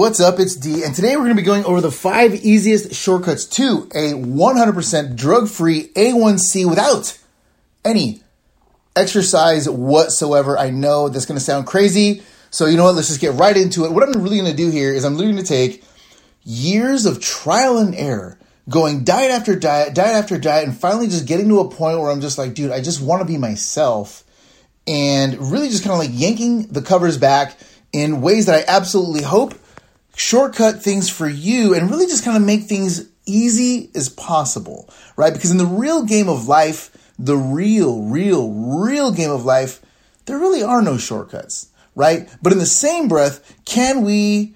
What's up? It's D, and today we're going to be going over the five easiest shortcuts to a 100% drug free A1C without any exercise whatsoever. I know that's going to sound crazy, so you know what? Let's just get right into it. What I'm really going to do here is I'm literally going to take years of trial and error, going diet after diet, diet after diet, and finally just getting to a point where I'm just like, dude, I just want to be myself, and really just kind of like yanking the covers back in ways that I absolutely hope shortcut things for you and really just kind of make things easy as possible, right? Because in the real game of life, the real, real, real game of life, there really are no shortcuts, right? But in the same breath, can we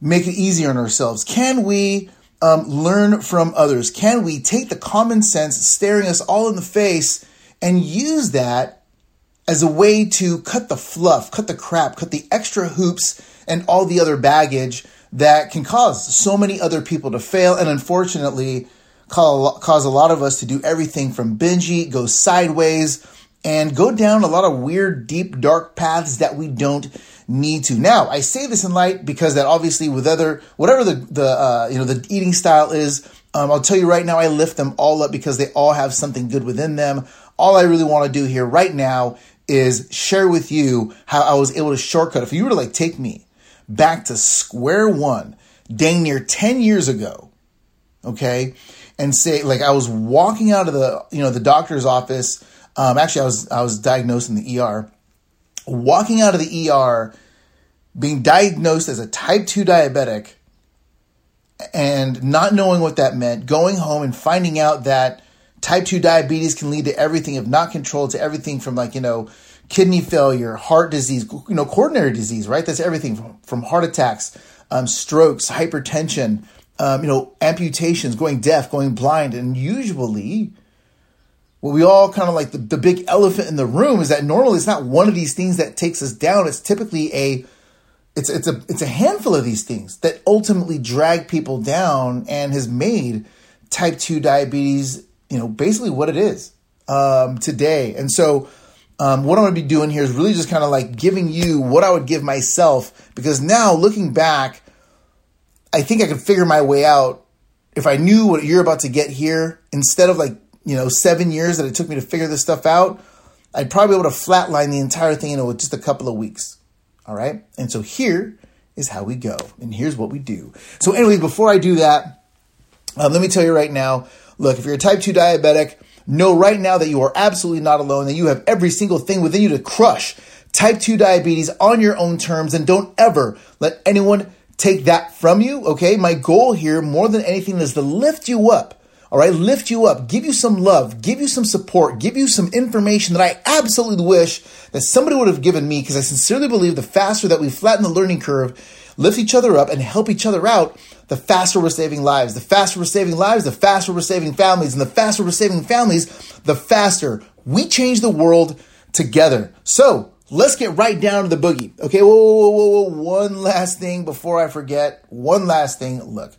make it easier on ourselves? Can we um, learn from others? Can we take the common sense staring us all in the face and use that as a way to cut the fluff, cut the crap, cut the extra hoops and all the other baggage that can cause so many other people to fail and unfortunately cause a lot of us to do everything from binge eat, go sideways, and go down a lot of weird, deep, dark paths that we don't need to. Now, I say this in light because that obviously with other, whatever the, the uh, you know, the eating style is, um, I'll tell you right now, I lift them all up because they all have something good within them. All I really want to do here right now is share with you how I was able to shortcut. If you were to like take me back to square one, dang near 10 years ago, okay, and say, like, I was walking out of the, you know, the doctor's office. Um, actually, I was, I was diagnosed in the ER. Walking out of the ER, being diagnosed as a type 2 diabetic, and not knowing what that meant, going home and finding out that type 2 diabetes can lead to everything, if not controlled, to everything from like, you know, kidney failure, heart disease, you know, coronary disease, right? That's everything from, from heart attacks, um, strokes, hypertension, um, you know, amputations, going deaf, going blind. And usually, what we all kind of like the, the big elephant in the room is that normally it's not one of these things that takes us down. It's typically a it's it's a it's a handful of these things that ultimately drag people down and has made type 2 diabetes, you know, basically what it is um, today. And so um, what I'm going to be doing here is really just kind of like giving you what I would give myself because now looking back, I think I could figure my way out if I knew what you're about to get here instead of like, you know, seven years that it took me to figure this stuff out. I'd probably be able to flatline the entire thing in just a couple of weeks. All right. And so here is how we go. And here's what we do. So, anyway, before I do that, um, let me tell you right now look, if you're a type 2 diabetic, Know right now that you are absolutely not alone, that you have every single thing within you to crush type 2 diabetes on your own terms, and don't ever let anyone take that from you, okay? My goal here, more than anything, is to lift you up, all right? Lift you up, give you some love, give you some support, give you some information that I absolutely wish that somebody would have given me because I sincerely believe the faster that we flatten the learning curve, lift each other up, and help each other out, the faster we're saving lives. The faster we're saving lives, the faster we're saving families. And the faster we're saving families, the faster we change the world together. So let's get right down to the boogie. Okay, whoa, whoa, whoa, whoa, One last thing before I forget. One last thing. Look,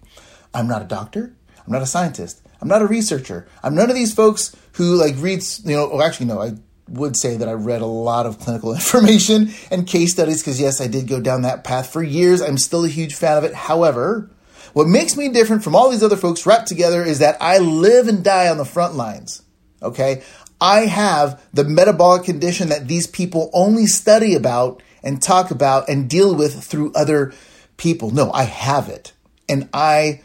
I'm not a doctor. I'm not a scientist. I'm not a researcher. I'm none of these folks who like reads, you know, oh, actually, no, I would say that I read a lot of clinical information and case studies because, yes, I did go down that path for years. I'm still a huge fan of it. However, what makes me different from all these other folks wrapped together is that I live and die on the front lines. Okay. I have the metabolic condition that these people only study about and talk about and deal with through other people. No, I have it. And I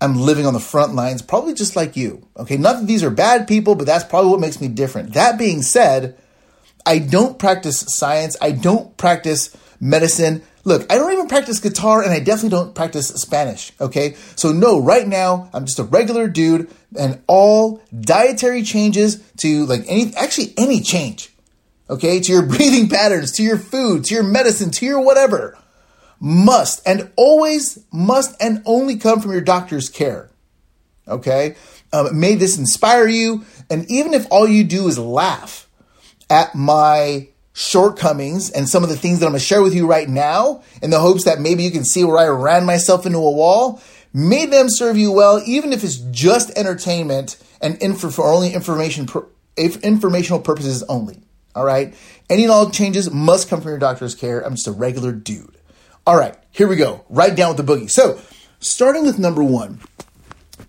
am living on the front lines, probably just like you. Okay. Not that these are bad people, but that's probably what makes me different. That being said, I don't practice science. I don't practice medicine. Look, I don't even practice guitar and I definitely don't practice Spanish, okay? So, no, right now, I'm just a regular dude and all dietary changes to like any, actually, any change, okay, to your breathing patterns, to your food, to your medicine, to your whatever, must and always must and only come from your doctor's care, okay? Um, may this inspire you. And even if all you do is laugh at my shortcomings and some of the things that I'm going to share with you right now in the hopes that maybe you can see where I ran myself into a wall. May them serve you well, even if it's just entertainment and info for only information informational purposes only. All right. Any and all changes must come from your doctor's care. I'm just a regular dude. All right. here we go. Right down with the boogie. So, starting with number one,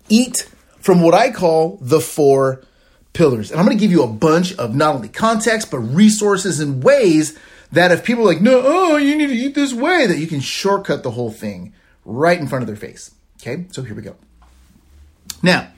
eat from what I call the four pillars. And I'm going to give you a bunch of not only context, but resources and ways that if people are like, no, oh, you need to eat this way, that you can shortcut the whole thing right in front of their face. Okay, so here we go. Now,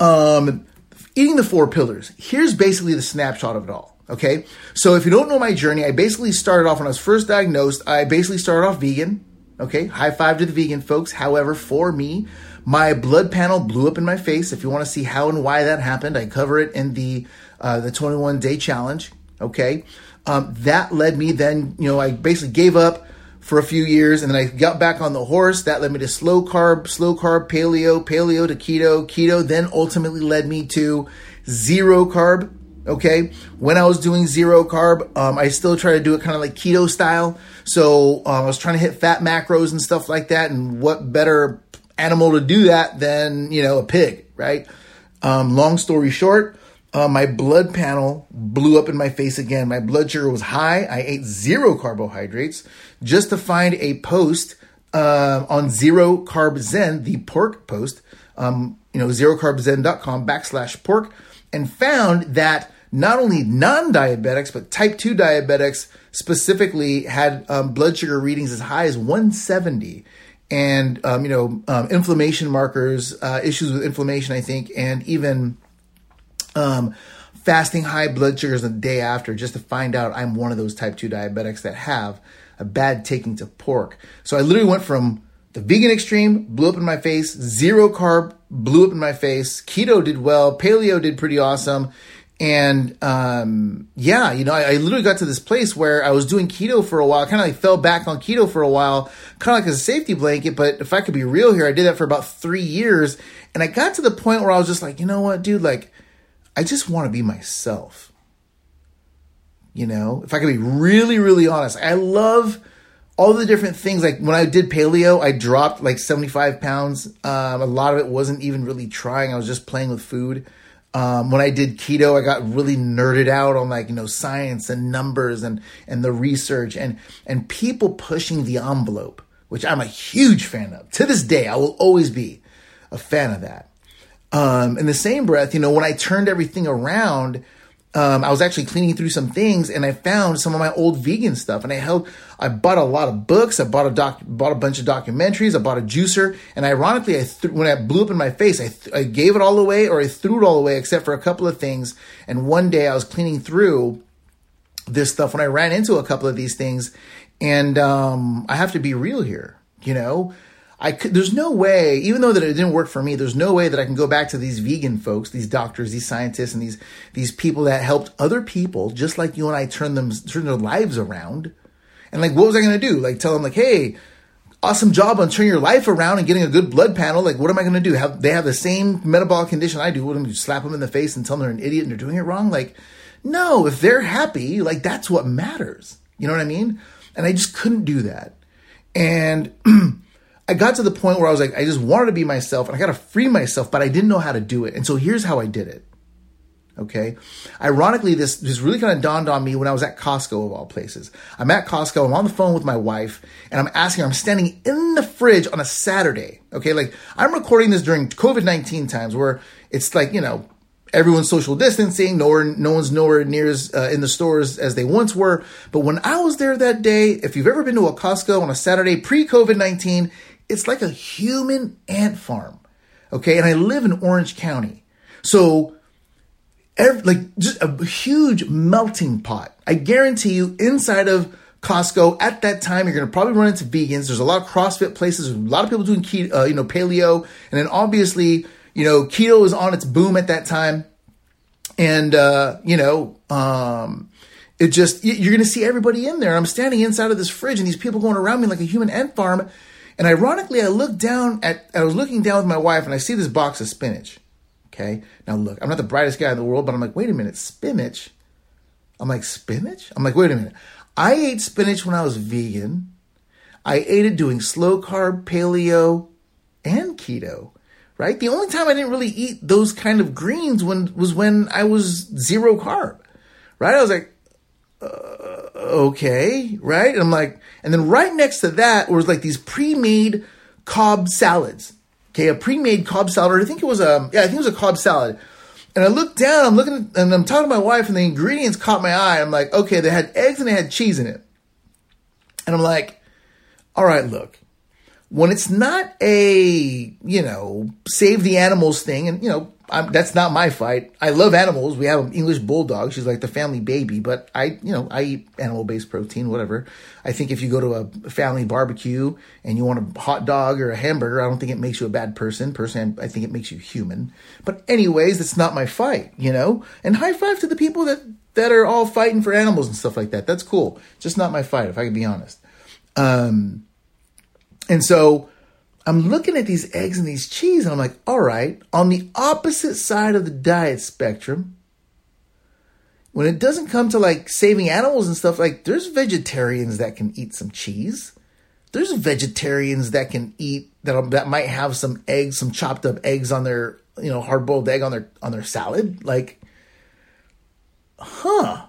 um, eating the four pillars, here's basically the snapshot of it all. Okay, so if you don't know my journey, I basically started off when I was first diagnosed, I basically started off vegan. Okay, high five to the vegan folks. However, for me, my blood panel blew up in my face. If you want to see how and why that happened, I cover it in the uh, the 21 day challenge. Okay, um, that led me then. You know, I basically gave up for a few years, and then I got back on the horse. That led me to slow carb, slow carb, paleo, paleo to keto, keto. Then ultimately led me to zero carb. Okay, when I was doing zero carb, um, I still try to do it kind of like keto style. So um, I was trying to hit fat macros and stuff like that. And what better animal to do that than you know a pig, right? Um, long story short, uh, my blood panel blew up in my face again. My blood sugar was high. I ate zero carbohydrates just to find a post uh, on Zero Carb Zen, the pork post, um, you know, zerocarbzen.com backslash pork, and found that not only non diabetics, but type 2 diabetics specifically had um, blood sugar readings as high as 170. And, um, you know, um, inflammation markers, uh, issues with inflammation, I think, and even um, fasting high blood sugars the day after just to find out I'm one of those type 2 diabetics that have a bad taking to pork. So I literally went from the vegan extreme, blew up in my face, zero carb, blew up in my face, keto did well, paleo did pretty awesome, and um, yeah, you know, I, I, literally got to this place where I was doing keto for a while, kind of like fell back on keto for a while, kind of like as a safety blanket. But if I could be real here, I did that for about three years. And I got to the point where I was just like, you know what, dude, like, I just want to be myself. You know, if I could be really, really honest, I love all the different things. Like when I did paleo, I dropped like 75 pounds. Um, a lot of it wasn't even really trying, I was just playing with food. Um, when I did keto, I got really nerded out on like you know science and numbers and and the research and and people pushing the envelope, which I'm a huge fan of. To this day, I will always be a fan of that. Um, in the same breath, you know, when I turned everything around, um, I was actually cleaning through some things and I found some of my old vegan stuff. And I held, I bought a lot of books. I bought a doc, bought a bunch of documentaries. I bought a juicer. And ironically, I th- when I blew up in my face, I, th- I gave it all away or I threw it all away except for a couple of things. And one day I was cleaning through this stuff when I ran into a couple of these things. And um, I have to be real here, you know. I could, there's no way, even though that it didn't work for me, there's no way that I can go back to these vegan folks, these doctors, these scientists, and these these people that helped other people, just like you and I, turn them turn their lives around. And like, what was I going to do? Like, tell them like, hey, awesome job on turning your life around and getting a good blood panel. Like, what am I going to do? Have they have the same metabolic condition I do? What am I slap them in the face and tell them they're an idiot and they're doing it wrong? Like, no. If they're happy, like that's what matters. You know what I mean? And I just couldn't do that. And I got to the point where I was like, I just wanted to be myself and I got to free myself, but I didn't know how to do it. And so here's how I did it. Okay. Ironically, this, this really kind of dawned on me when I was at Costco of all places. I'm at Costco. I'm on the phone with my wife and I'm asking her, I'm standing in the fridge on a Saturday. Okay. Like I'm recording this during COVID 19 times where it's like, you know, everyone's social distancing. Nowhere, no one's nowhere near as uh, in the stores as they once were. But when I was there that day, if you've ever been to a Costco on a Saturday pre COVID 19, it's like a human ant farm. Okay. And I live in Orange County. So, every, like, just a huge melting pot. I guarantee you, inside of Costco at that time, you're going to probably run into vegans. There's a lot of CrossFit places, a lot of people doing keto, uh, you know, paleo. And then obviously, you know, keto is on its boom at that time. And, uh, you know, um, it just, you're going to see everybody in there. I'm standing inside of this fridge and these people going around me like a human ant farm. And ironically, I looked down at, I was looking down with my wife and I see this box of spinach. Okay. Now look, I'm not the brightest guy in the world, but I'm like, wait a minute, spinach? I'm like, spinach? I'm like, wait a minute. I ate spinach when I was vegan. I ate it doing slow carb, paleo, and keto. Right? The only time I didn't really eat those kind of greens when was when I was zero carb. Right? I was like, uh, okay, right? And I'm like, and then right next to that was like these pre-made Cobb salads. Okay, a pre-made Cobb salad. Or I think it was a yeah, I think it was a Cobb salad. And I looked down, I'm looking and I'm talking to my wife, and the ingredients caught my eye. I'm like, okay, they had eggs and they had cheese in it. And I'm like, all right, look, when it's not a, you know, save the animals thing, and, you know, I'm, that's not my fight. I love animals. We have an English bulldog. She's like the family baby, but I, you know, I eat animal based protein, whatever. I think if you go to a family barbecue and you want a hot dog or a hamburger, I don't think it makes you a bad person. Personally, I think it makes you human. But anyways, it's not my fight, you know? And high five to the people that, that are all fighting for animals and stuff like that. That's cool. Just not my fight, if I can be honest. Um, and so, I'm looking at these eggs and these cheese, and I'm like, all right, on the opposite side of the diet spectrum, when it doesn't come to like saving animals and stuff, like there's vegetarians that can eat some cheese. There's vegetarians that can eat that um, that might have some eggs, some chopped up eggs on their, you know, hard boiled egg on their on their salad. Like, huh?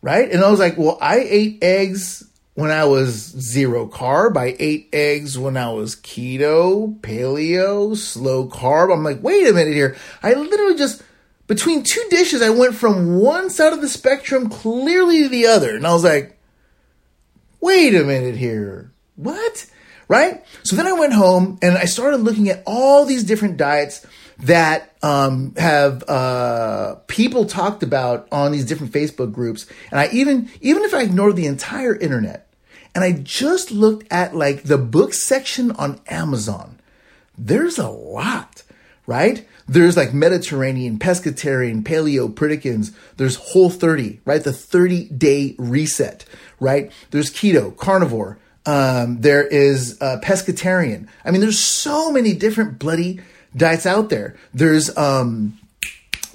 Right? And I was like, well, I ate eggs when I was zero carb. I ate eggs when I was keto, paleo, slow carb. I'm like, wait a minute here. I literally just, between two dishes, I went from one side of the spectrum clearly to the other. And I was like, wait a minute here. What? Right? So then I went home and I started looking at all these different diets that um, have uh, people talked about on these different Facebook groups. And I even, even if I ignored the entire internet and I just looked at like the book section on Amazon, there's a lot, right? There's like Mediterranean, pescatarian, paleo, Pritikin's. There's Whole 30, right? The 30 day reset, right? There's keto, carnivore. Um, there is uh, pescatarian. I mean, there's so many different bloody diets out there. There's um,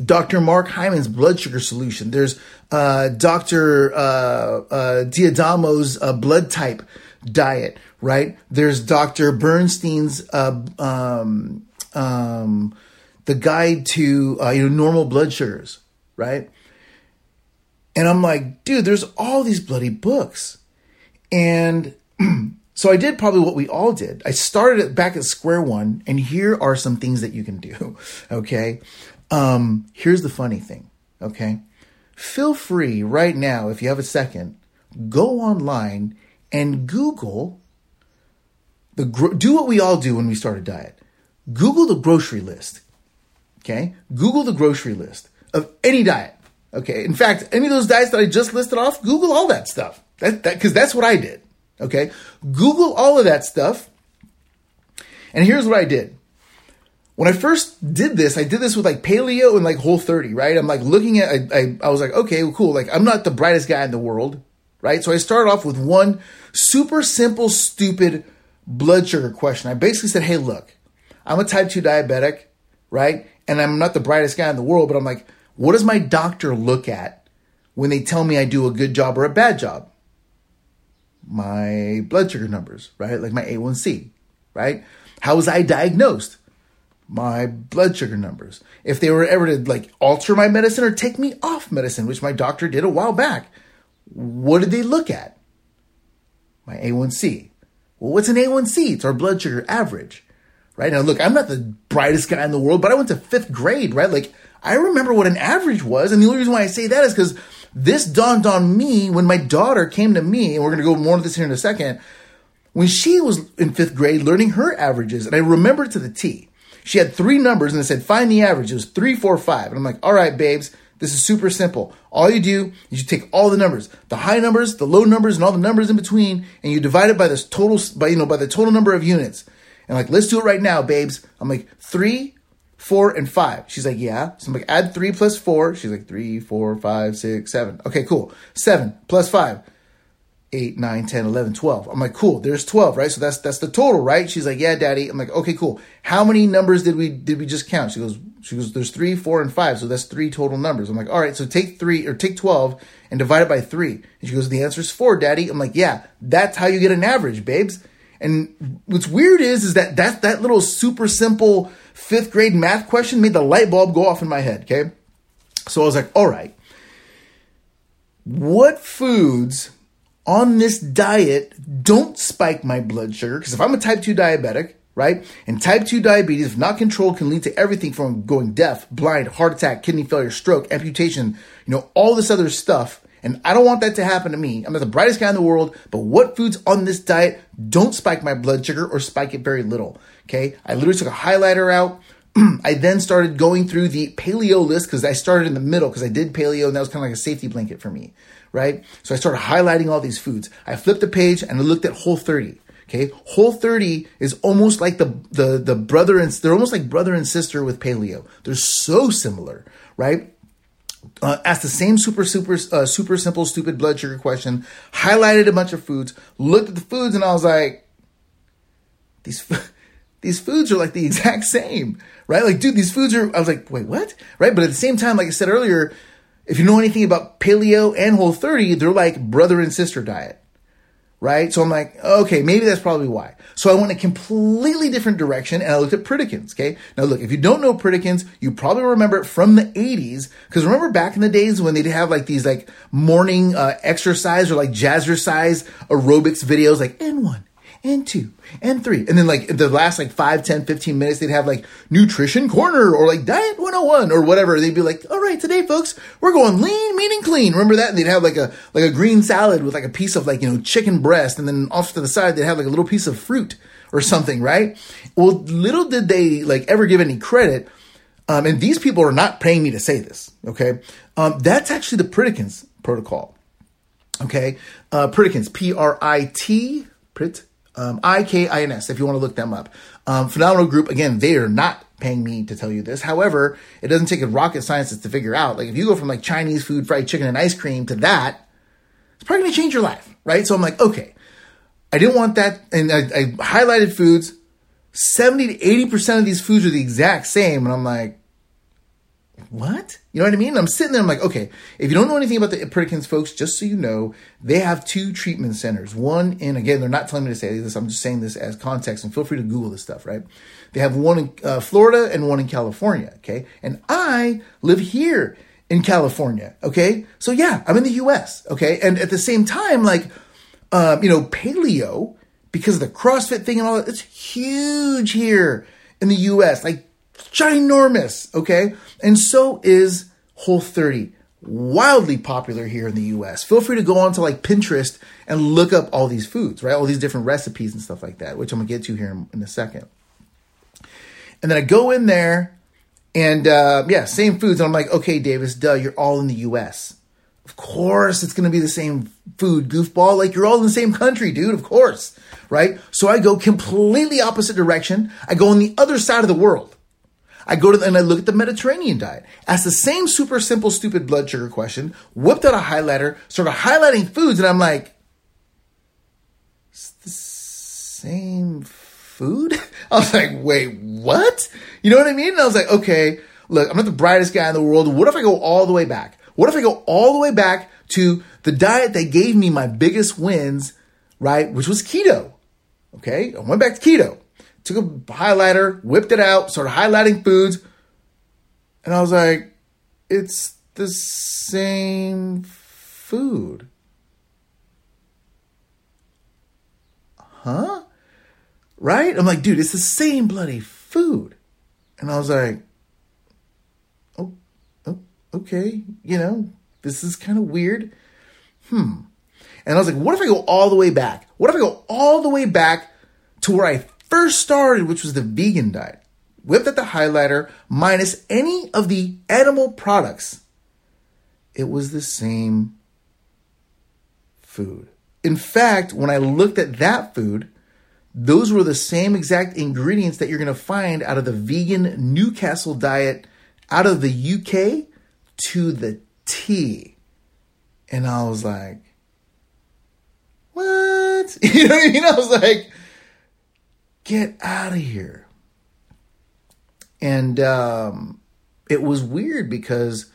Dr. Mark Hyman's blood sugar solution. There's uh, Dr. Uh, uh, D'Adamo's uh, blood type diet, right? There's Dr. Bernstein's uh, um, um, the guide to uh, you know normal blood sugars, right? And I'm like, dude, there's all these bloody books, and So I did probably what we all did. I started it back at square one, and here are some things that you can do. Okay. Um, here's the funny thing. Okay. Feel free right now, if you have a second, go online and Google the do what we all do when we start a diet. Google the grocery list. Okay. Google the grocery list of any diet. Okay. In fact, any of those diets that I just listed off, Google all that stuff. That, that, cause that's what I did. Okay. Google all of that stuff. And here's what I did. When I first did this, I did this with like paleo and like whole 30, right? I'm like looking at, I, I, I was like, okay, well, cool. Like I'm not the brightest guy in the world, right? So I started off with one super simple, stupid blood sugar question. I basically said, hey, look, I'm a type 2 diabetic, right? And I'm not the brightest guy in the world, but I'm like, what does my doctor look at when they tell me I do a good job or a bad job? My blood sugar numbers, right? Like my A1C, right? How was I diagnosed? My blood sugar numbers. If they were ever to like alter my medicine or take me off medicine, which my doctor did a while back, what did they look at? My A1C. Well, what's an A1C? It's our blood sugar average, right? Now, look, I'm not the brightest guy in the world, but I went to fifth grade, right? Like, I remember what an average was. And the only reason why I say that is because this dawned on me when my daughter came to me, and we're going to go more into this here in a second, when she was in fifth grade learning her averages. And I remember to the T. She had three numbers and it said, find the average. It was three, four, five. And I'm like, all right, babes, this is super simple. All you do is you take all the numbers, the high numbers, the low numbers, and all the numbers in between, and you divide it by this total, by, you know, by the total number of units. And like, let's do it right now, babes. I'm like, three, four, and five. She's like, yeah. So I'm like, add three plus four. She's like, three, four, five, six, seven. Okay, cool. Seven plus five. Eight, nine, 10, 11, 12. I'm like, cool, there's 12, right? So that's, that's the total, right? She's like, yeah, daddy. I'm like, okay, cool. How many numbers did we, did we just count? She goes, she goes, there's three, four, and five. So that's three total numbers. I'm like, all right, so take three or take 12 and divide it by three. And she goes, the answer is four, daddy. I'm like, yeah, that's how you get an average, babes. And what's weird is, is that that, that little super simple fifth grade math question made the light bulb go off in my head. Okay. So I was like, all right. what foods on this diet don't spike my blood sugar? Because if I'm a type 2 diabetic, right, and type 2 diabetes, if not controlled, can lead to everything from going deaf, blind, heart attack, kidney failure, stroke, amputation, you know, all this other stuff. And I don't want that to happen to me. I'm not the brightest guy in the world, but what foods on this diet don't spike my blood sugar or spike it very little? Okay. I literally took a highlighter out. I then started going through the paleo list because I started in the middle because I did paleo and that was kind of like a safety blanket for me, right? So I started highlighting all these foods. I flipped the page and I looked at Whole 30. Okay, Whole 30 is almost like the the the brother and they're almost like brother and sister with paleo. They're so similar, right? Uh, asked the same super super uh, super simple stupid blood sugar question, highlighted a bunch of foods, looked at the foods, and I was like, these these foods are like the exact same, right? Like, dude, these foods are. I was like, wait, what? Right? But at the same time, like I said earlier, if you know anything about paleo and Whole 30, they're like brother and sister diet, right? So I'm like, okay, maybe that's probably why. So I went a completely different direction and I looked at Pritikin's. Okay. Now look, if you don't know Pritikin's, you probably remember it from the 80s. Cause remember back in the days when they'd have like these like morning uh, exercise or like jazzercise aerobics videos like N1, and two and three. And then like the last like 5, 10, 15 minutes, they'd have like nutrition corner or like diet 101 or whatever. They'd be like, all right, today folks, we're going lean, mean and clean. Remember that? And they'd have like a, like a green salad with like a piece of like, you know, chicken breast. And then off to the side, they'd have like a little piece of fruit or something, right? Well, little did they like ever give any credit. Um, and these people are not paying me to say this. Okay. Um, that's actually the Pritikin's protocol. Okay. Uh, Pritikin's, P R I T, Prit, um, IKINS, if you want to look them up. Um, phenomenal group. Again, they are not paying me to tell you this. However, it doesn't take a rocket scientist to figure out. Like if you go from like Chinese food, fried chicken, and ice cream to that, it's probably going to change your life, right? So I'm like, okay, I didn't want that, and I, I highlighted foods. Seventy to eighty percent of these foods are the exact same, and I'm like, what? You know what I mean? I'm sitting there, I'm like, okay, if you don't know anything about the Perkins folks, just so you know, they have two treatment centers. One in, again, they're not telling me to say this, I'm just saying this as context, and feel free to Google this stuff, right? They have one in uh, Florida and one in California, okay? And I live here in California, okay? So yeah, I'm in the US, okay? And at the same time, like, uh, you know, paleo, because of the CrossFit thing and all that, it's huge here in the US. Like, ginormous, okay? And so is Whole 30. Wildly popular here in the US. Feel free to go on to like Pinterest and look up all these foods, right? All these different recipes and stuff like that, which I'm gonna get to here in, in a second. And then I go in there and uh, yeah, same foods. And I'm like, okay, Davis, duh, you're all in the US. Of course, it's going to be the same food, goofball. Like you're all in the same country, dude. Of course, right? So I go completely opposite direction. I go on the other side of the world. I go to the, and I look at the Mediterranean diet. Ask the same super simple, stupid blood sugar question. Whipped out a highlighter, started highlighting foods, and I'm like, it's the same food. I was like, wait, what? You know what I mean? And I was like, okay, look, I'm not the brightest guy in the world. What if I go all the way back? What if I go all the way back to the diet that gave me my biggest wins, right? Which was keto. Okay. I went back to keto took a highlighter, whipped it out, started highlighting foods, and I was like, it's the same food. Huh? Right? I'm like, dude, it's the same bloody food. And I was like, oh, oh okay, you know, this is kind of weird. Hmm. And I was like, what if I go all the way back? What if I go all the way back to where I first started, which was the vegan diet, whipped at the highlighter, minus any of the animal products, it was the same food. In fact, when I looked at that food, those were the same exact ingredients that you're going to find out of the vegan Newcastle diet out of the UK to the T. And I was like, what? You know what I mean? I was like, get out of here. And um, it was weird because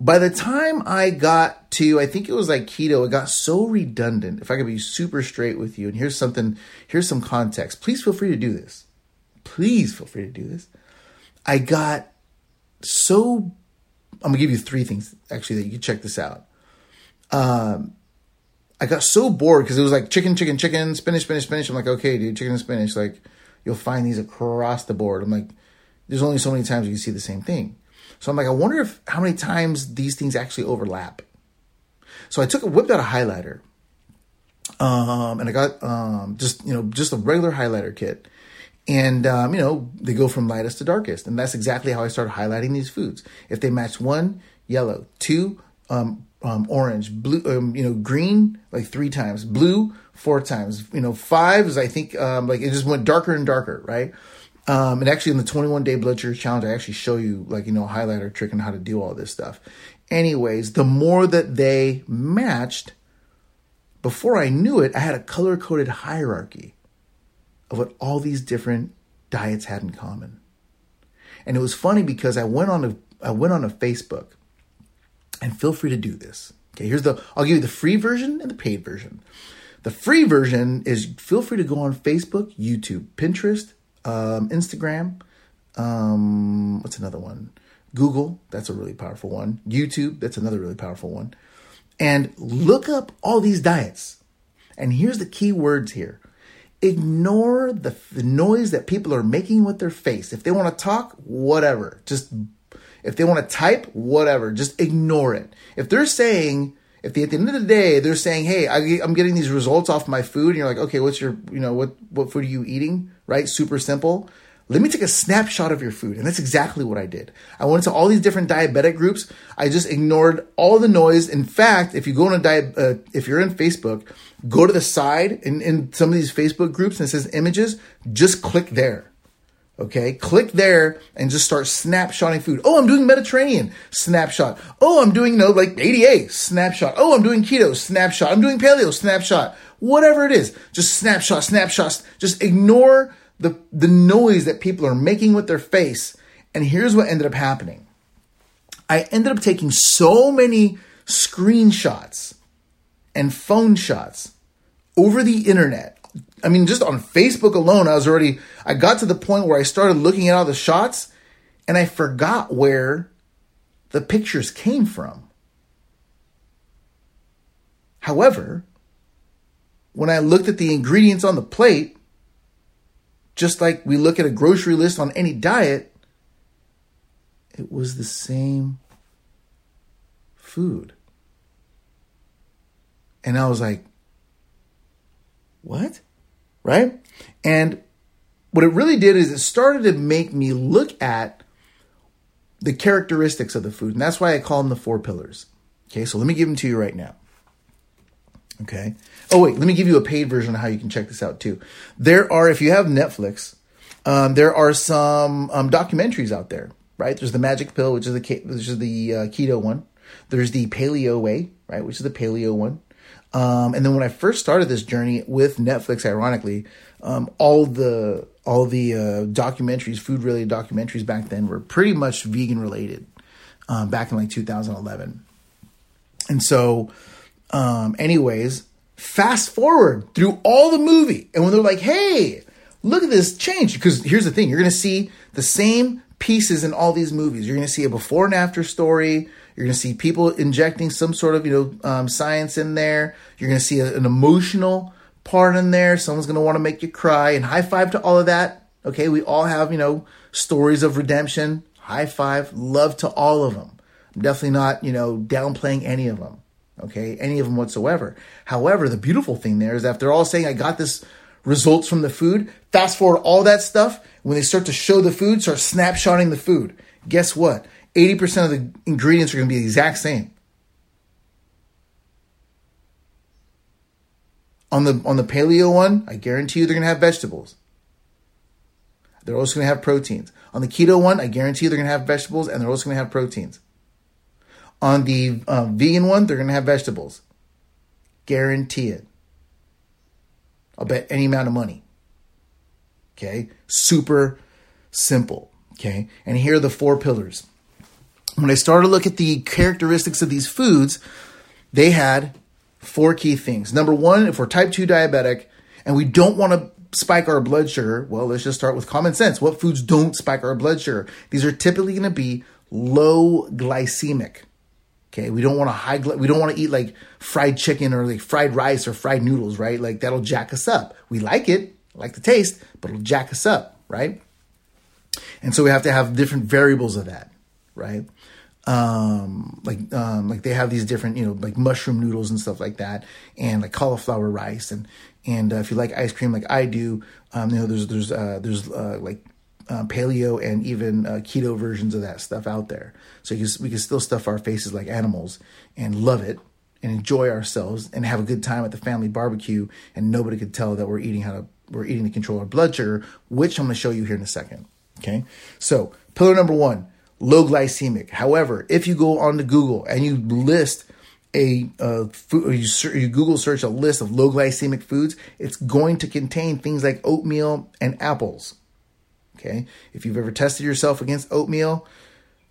by the time I got to, I think it was like keto, it got so redundant. If I could be super straight with you, and here's something, here's some context. Please feel free to do this. Please feel free to do this. I got so, I'm gonna give you three things actually that you can check this out. um, I got so bored because it was like chicken, chicken, chicken, spinach, spinach, spinach. I'm like, okay, dude, chicken and spinach. Like, you'll find these across the board. I'm like, there's only so many times you can see the same thing. So I'm like, I wonder if how many times these things actually overlap. So I took a whipped out a highlighter, um, and I got um, just you know just a regular highlighter kit, and um, you know they go from lightest to darkest, and that's exactly how I started highlighting these foods. If they match one, yellow, two, um, um, orange, blue, um, you know, green like three times, blue four times, you know, five is I think um, like it just went darker and darker, right? Um, and actually, in the 21 day blood sugar challenge, I actually show you like you know a highlighter trick and how to do all this stuff. Anyways, the more that they matched, before I knew it, I had a color coded hierarchy of what all these different diets had in common. And it was funny because I went on a I went on a Facebook, and feel free to do this. Okay, here's the I'll give you the free version and the paid version. The free version is feel free to go on Facebook, YouTube, Pinterest, um, Instagram. Um, what's another one? Google, that's a really powerful one. YouTube, that's another really powerful one. And look up all these diets. And here's the key words here ignore the, the noise that people are making with their face. If they want to talk, whatever. Just if they want to type, whatever. Just ignore it. If they're saying, if they, at the end of the day they're saying, "Hey, I, am getting these results off my food," and you're like, "Okay, what's your, you know, what what food are you eating?" Right? Super simple. Let me take a snapshot of your food. And that's exactly what I did. I went to all these different diabetic groups. I just ignored all the noise. In fact, if you go on a diet, uh, if you're in Facebook, go to the side in, in some of these Facebook groups and it says images, just click there. Okay, click there and just start snapshotting food. Oh, I'm doing Mediterranean, snapshot. Oh, I'm doing, you know, like ADA, snapshot. Oh, I'm doing keto, snapshot. I'm doing paleo, snapshot. Whatever it is, just snapshot, snapshots. Just ignore the, the noise that people are making with their face. And here's what ended up happening I ended up taking so many screenshots and phone shots over the internet I mean, just on Facebook alone, I was already, I got to the point where I started looking at all the shots and I forgot where the pictures came from. However, when I looked at the ingredients on the plate, just like we look at a grocery list on any diet, it was the same food. And I was like, what? Right? And what it really did is it started to make me look at the characteristics of the food. And that's why I call them the four pillars. Okay, so let me give them to you right now. Okay. Oh, wait, let me give you a paid version of how you can check this out too. There are, if you have Netflix, um, there are some um, documentaries out there, right? There's the Magic Pill, which is the which is the uh, keto one. There's the Paleo Way, right, which is the paleo one. Um, and then when I first started this journey with Netflix, ironically, um, all the all the uh, documentaries, food related documentaries back then were pretty much vegan related. Um, back in like 2011, and so, um, anyways, fast forward through all the movie, and when they're like, "Hey, look at this change," because here's the thing: you're to see the same pieces in all these movies. You're to see a before and after story. You're going to see people injecting some sort of, you know, um, science in there. You're going to see a, an emotional part in there. Someone's going to want to make you cry. And high five to all of that. Okay, we all have, you know, stories of redemption. High five, love to all of them. I'm definitely not, you know, downplaying any of them. Okay, any of them whatsoever. However, the beautiful thing there is that they're all saying, I got this results from the food. Fast forward all that stuff. When they start to show the food, start snapshotting the food. Guess what? 80% of the ingredients are going to be the exact same. On the on the paleo one, I guarantee you they're going to have vegetables. They're also going to have proteins. On the keto one, I guarantee you they're going to have vegetables and they're also going to have proteins. On the um, vegan one, they're going to have vegetables. Guarantee it. I'll bet any amount of money. Okay? Super simple. Okay? And here are the four pillars when I started to look at the characteristics of these foods, they had four key things. Number one, if we're type 2 diabetic and we don't want to spike our blood sugar, well, let's just start with common sense. What foods don't spike our blood sugar? These are typically going to be low glycemic. Okay, we don't want to high. We don't want to eat like fried chicken or like fried rice or fried noodles, right? Like that'll jack us up. We like it, like the taste, but it'll jack us up, right? And so we have to have different variables of that, right? Um, like um, like they have these different, you know, like mushroom noodles and stuff like that, and like cauliflower rice, and and uh, if you like ice cream like I do, um, you know, there's there's uh, there's uh, like uh, paleo and even uh, keto versions of that stuff out there. So can, we can still stuff our faces like animals and love it and enjoy ourselves and have a good time at the family barbecue, and nobody could tell that we're eating how to we're eating to control our blood sugar, which I'm going to show you here in a second. Okay, so pillar number one, low glycemic. However, if you go on to Google and you list a uh, food, you, you Google search a list of low glycemic foods, it's going to contain things like oatmeal and apples. Okay, if you've ever tested yourself against oatmeal,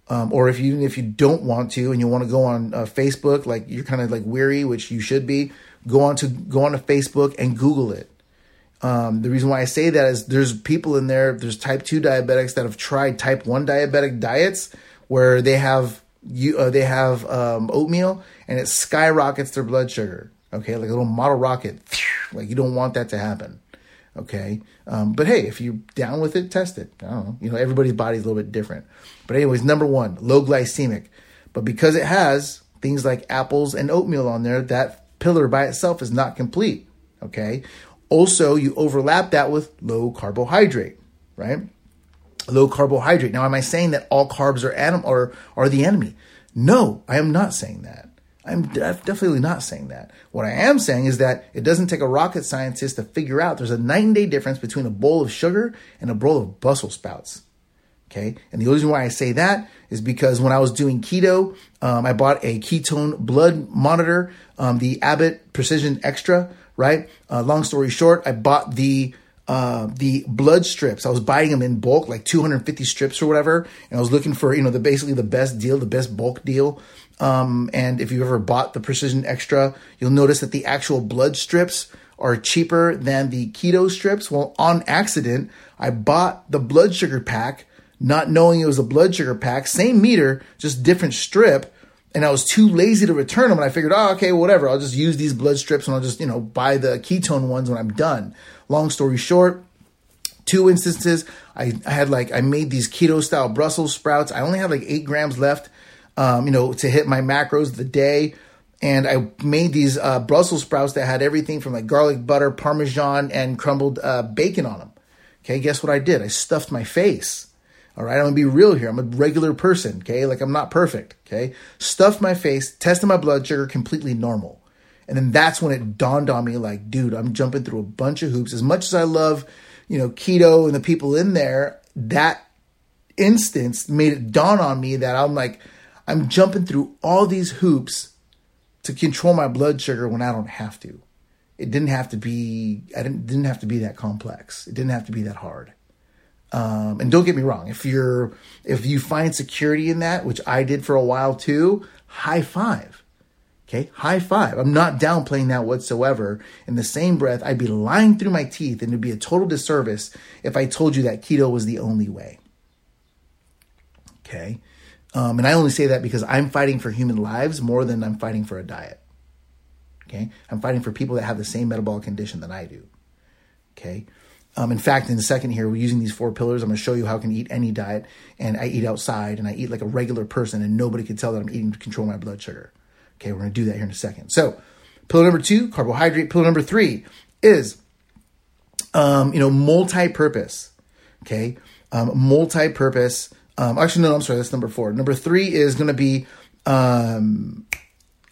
um, or if you if you don't want to and you want to go on uh, Facebook, like you're kind of like weary, which you should be, go on to go on to Facebook and Google it. Um, the reason why I say that is there's people in there, there's type two diabetics that have tried type one diabetic diets where they have you uh, they have um, oatmeal and it skyrockets their blood sugar. Okay, like a little model rocket. Like you don't want that to happen. Okay. Um, but hey, if you're down with it, test it. I don't know. You know, everybody's body is a little bit different. But anyways, number one, low glycemic. But because it has things like apples and oatmeal on there, that pillar by itself is not complete. Okay. Also, you overlap that with low carbohydrate, right? Low carbohydrate. Now, am I saying that all carbs are anim- or are the enemy? No, I am not saying that. I'm definitely not saying that. What I am saying is that it doesn't take a rocket scientist to figure out there's a night and day difference between a bowl of sugar and a bowl of Brussels sprouts. Okay. And the reason why I say that is because when I was doing keto, um, I bought a ketone blood monitor, um, the Abbott Precision Extra, right? Uh, long story short, I bought the uh, the blood strips. I was buying them in bulk, like 250 strips or whatever. And I was looking for, you know, the basically the best deal, the best bulk deal. Um, and if you've ever bought the Precision Extra, you'll notice that the actual blood strips are cheaper than the keto strips. Well, on accident, I bought the blood sugar pack, not knowing it was a blood sugar pack, same meter, just different strip. And I was too lazy to return them. And I figured, oh, okay, whatever. I'll just use these blood strips and I'll just, you know, buy the ketone ones when I'm done. Long story short, two instances, I, I had like, I made these keto style Brussels sprouts. I only had like eight grams left um, you know, to hit my macros the day. And I made these uh, Brussels sprouts that had everything from like garlic butter, parmesan, and crumbled uh, bacon on them. Okay, guess what I did? I stuffed my face. All right, I'm gonna be real here. I'm a regular person. Okay, like I'm not perfect. Okay, stuffed my face, tested my blood sugar, completely normal. And then that's when it dawned on me, like, dude, I'm jumping through a bunch of hoops. As much as I love, you know, keto and the people in there, that instance made it dawn on me that I'm like, I'm jumping through all these hoops to control my blood sugar when I don't have to. It didn't have to be. I didn't didn't have to be that complex. It didn't have to be that hard. Um, and don't get me wrong. If you're if you find security in that, which I did for a while too, high five. Okay, high five. I'm not downplaying that whatsoever. In the same breath, I'd be lying through my teeth, and it'd be a total disservice if I told you that keto was the only way. Okay. Um, and I only say that because I'm fighting for human lives more than I'm fighting for a diet. Okay. I'm fighting for people that have the same metabolic condition that I do. Okay. Um, in fact, in a second here, we're using these four pillars. I'm going to show you how I can eat any diet, and I eat outside, and I eat like a regular person, and nobody can tell that I'm eating to control my blood sugar. Okay, we're going to do that here in a second. So, pillar number two, carbohydrate. Pillar number three is, um, you know, multi-purpose. Okay, um, multi-purpose um, actually, no, I'm sorry. That's number four. Number three is going to be, um,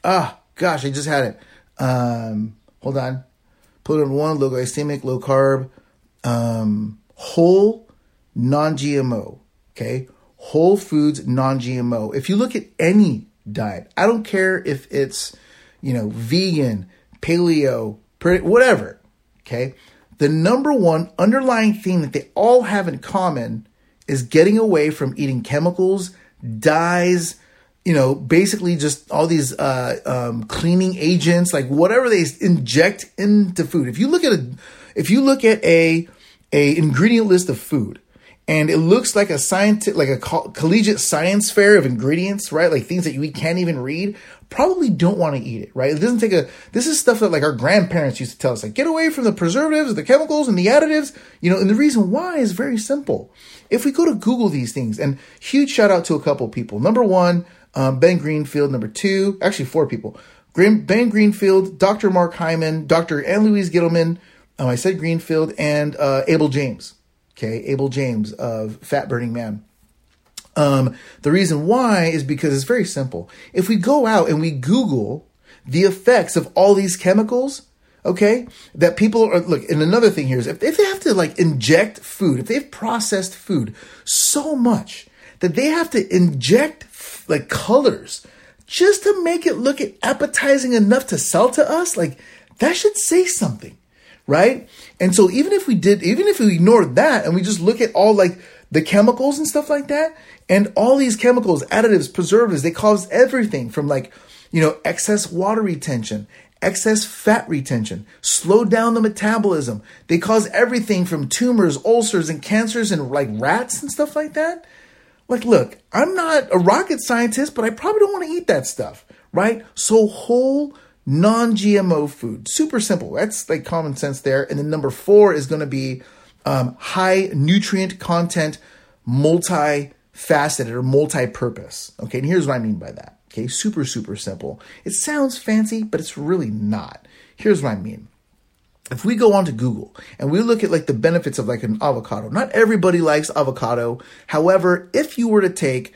ah, gosh, I just had it. Um, hold on. Put number one, low glycemic, low carb, um, whole, non GMO. Okay. Whole foods, non GMO. If you look at any diet, I don't care if it's, you know, vegan, paleo, whatever. Okay. The number one underlying thing that they all have in common is getting away from eating chemicals, dyes, you know, basically just all these uh, um, cleaning agents, like whatever they inject into food. If you look at a, if you look at a a ingredient list of food, and it looks like a scientific, like a co- collegiate science fair of ingredients, right? Like things that we can't even read. Probably don't want to eat it, right? It doesn't take a. This is stuff that like our grandparents used to tell us, like get away from the preservatives, the chemicals, and the additives. You know, and the reason why is very simple. If we go to Google these things, and huge shout out to a couple people. Number one, um, Ben Greenfield. Number two, actually four people. Ben Greenfield, Dr. Mark Hyman, Dr. Ann Louise Gittleman. Um, I said Greenfield and uh, Abel James. Okay, Abel James of Fat Burning Man. Um, the reason why is because it's very simple. If we go out and we Google the effects of all these chemicals, okay, that people are look. And another thing here is if, if they have to like inject food, if they've processed food so much that they have to inject like colors just to make it look appetizing enough to sell to us, like that should say something right? And so even if we did, even if we ignored that and we just look at all like the chemicals and stuff like that, and all these chemicals, additives, preservatives, they cause everything from like, you know, excess water retention, excess fat retention, slow down the metabolism. They cause everything from tumors, ulcers, and cancers and like rats and stuff like that. Like, look, I'm not a rocket scientist, but I probably don't want to eat that stuff, right? So whole non GMO food. Super simple. That's like common sense there. And then number four is going to be um, high nutrient content, multi faceted or multi purpose. Okay. And here's what I mean by that. Okay. Super, super simple. It sounds fancy, but it's really not. Here's what I mean. If we go onto Google and we look at like the benefits of like an avocado, not everybody likes avocado. However, if you were to take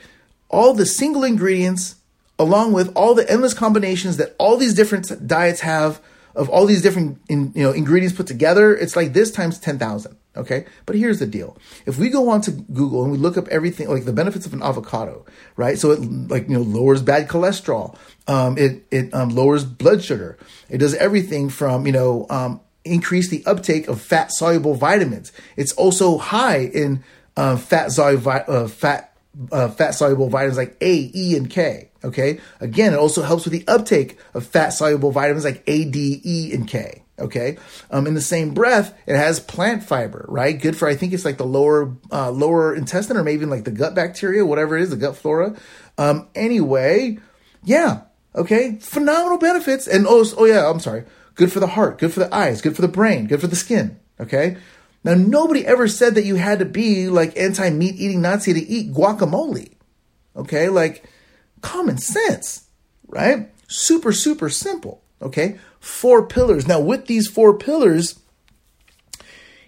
all the single ingredients along with all the endless combinations that all these different diets have of all these different in, you know ingredients put together it's like this times 10,000 okay? But here's the deal. If we go on to google and we look up everything like the benefits of an avocado right? So it like you know lowers bad cholesterol um, it it um, lowers blood sugar. It does everything from you know um, increase the uptake of fat soluble vitamins. It's also high in uh, fat soluble uh, fat uh, fat soluble vitamins like A, E, and K. Okay. Again, it also helps with the uptake of fat soluble vitamins like A, D, E, and K. Okay. Um, in the same breath, it has plant fiber, right? Good for I think it's like the lower uh, lower intestine or maybe like the gut bacteria, whatever it is, the gut flora. Um, anyway, yeah. Okay. Phenomenal benefits. And oh, oh yeah, I'm sorry. Good for the heart. Good for the eyes. Good for the brain. Good for the skin. Okay. Now, nobody ever said that you had to be like anti meat eating Nazi to eat guacamole. Okay, like common sense, right? Super, super simple. Okay, four pillars. Now, with these four pillars,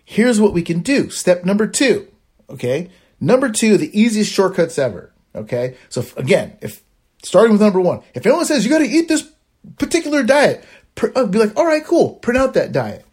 here's what we can do. Step number two. Okay, number two, the easiest shortcuts ever. Okay, so again, if starting with number one, if anyone says you got to eat this particular diet, pr- I'd be like, all right, cool, print out that diet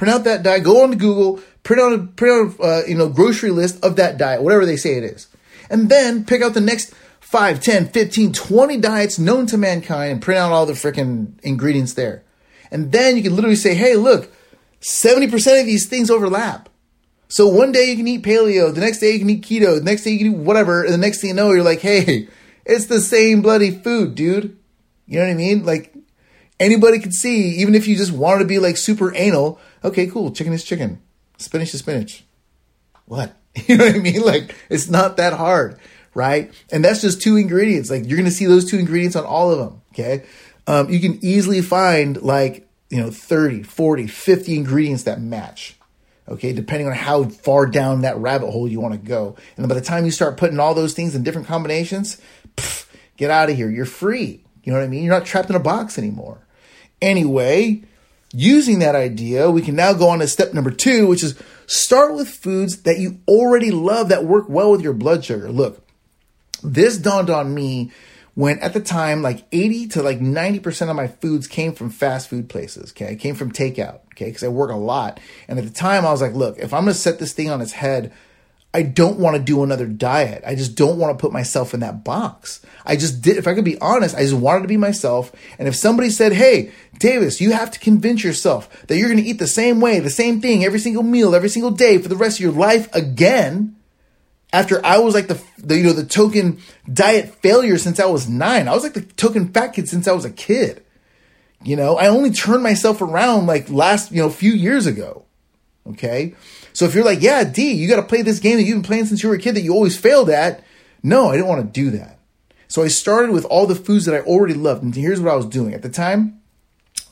print out that diet, go on to Google, print out a print out uh, you know grocery list of that diet, whatever they say it is, and then pick out the next 5, 10, 15, 20 diets known to mankind and print out all the freaking ingredients there. And then you can literally say, hey, look, 70% of these things overlap. So one day you can eat paleo, the next day you can eat keto, the next day you can eat whatever, and the next thing you know, you're like, hey, it's the same bloody food, dude. You know what I mean? Like anybody could see, even if you just wanted to be like super anal, okay, cool, chicken is chicken, spinach is spinach. What? You know what I mean? Like, it's not that hard, right? And that's just two ingredients. Like, you're going to see those two ingredients on all of them, okay? Um, you can easily find like, you know, 30, 40, 50 ingredients that match, okay, depending on how far down that rabbit hole you want to go. And by the time you start putting all those things in different combinations, pff, get out of here. You're free. You know what I mean? You're not trapped in a box anymore. Anyway, using that idea, we can now go on to step number two, which is start with foods that you already love that work well with your blood sugar. Look, this dawned on me when at the time like 80 to like 90% of my foods came from fast food places okay came from takeout okay because i work a lot and at the time i was like look if i'm going to set this thing on its head I don't want to do another diet. I just don't want to put myself in that box. I just did, if I could be honest, I just wanted to be myself. And if somebody said, Hey, Davis, you have to convince yourself that you're going to eat the same way, the same thing every single meal, every single day for the rest of your life again. After I was like the, the you know, the token diet failure since I was nine. I was like the token fat kid since I was a kid. You know, I only turned myself around like last, you know, few years ago. Okay. So if you're like, yeah, D, you got to play this game that you've been playing since you were a kid that you always failed at. No, I didn't want to do that. So I started with all the foods that I already loved. And here's what I was doing at the time.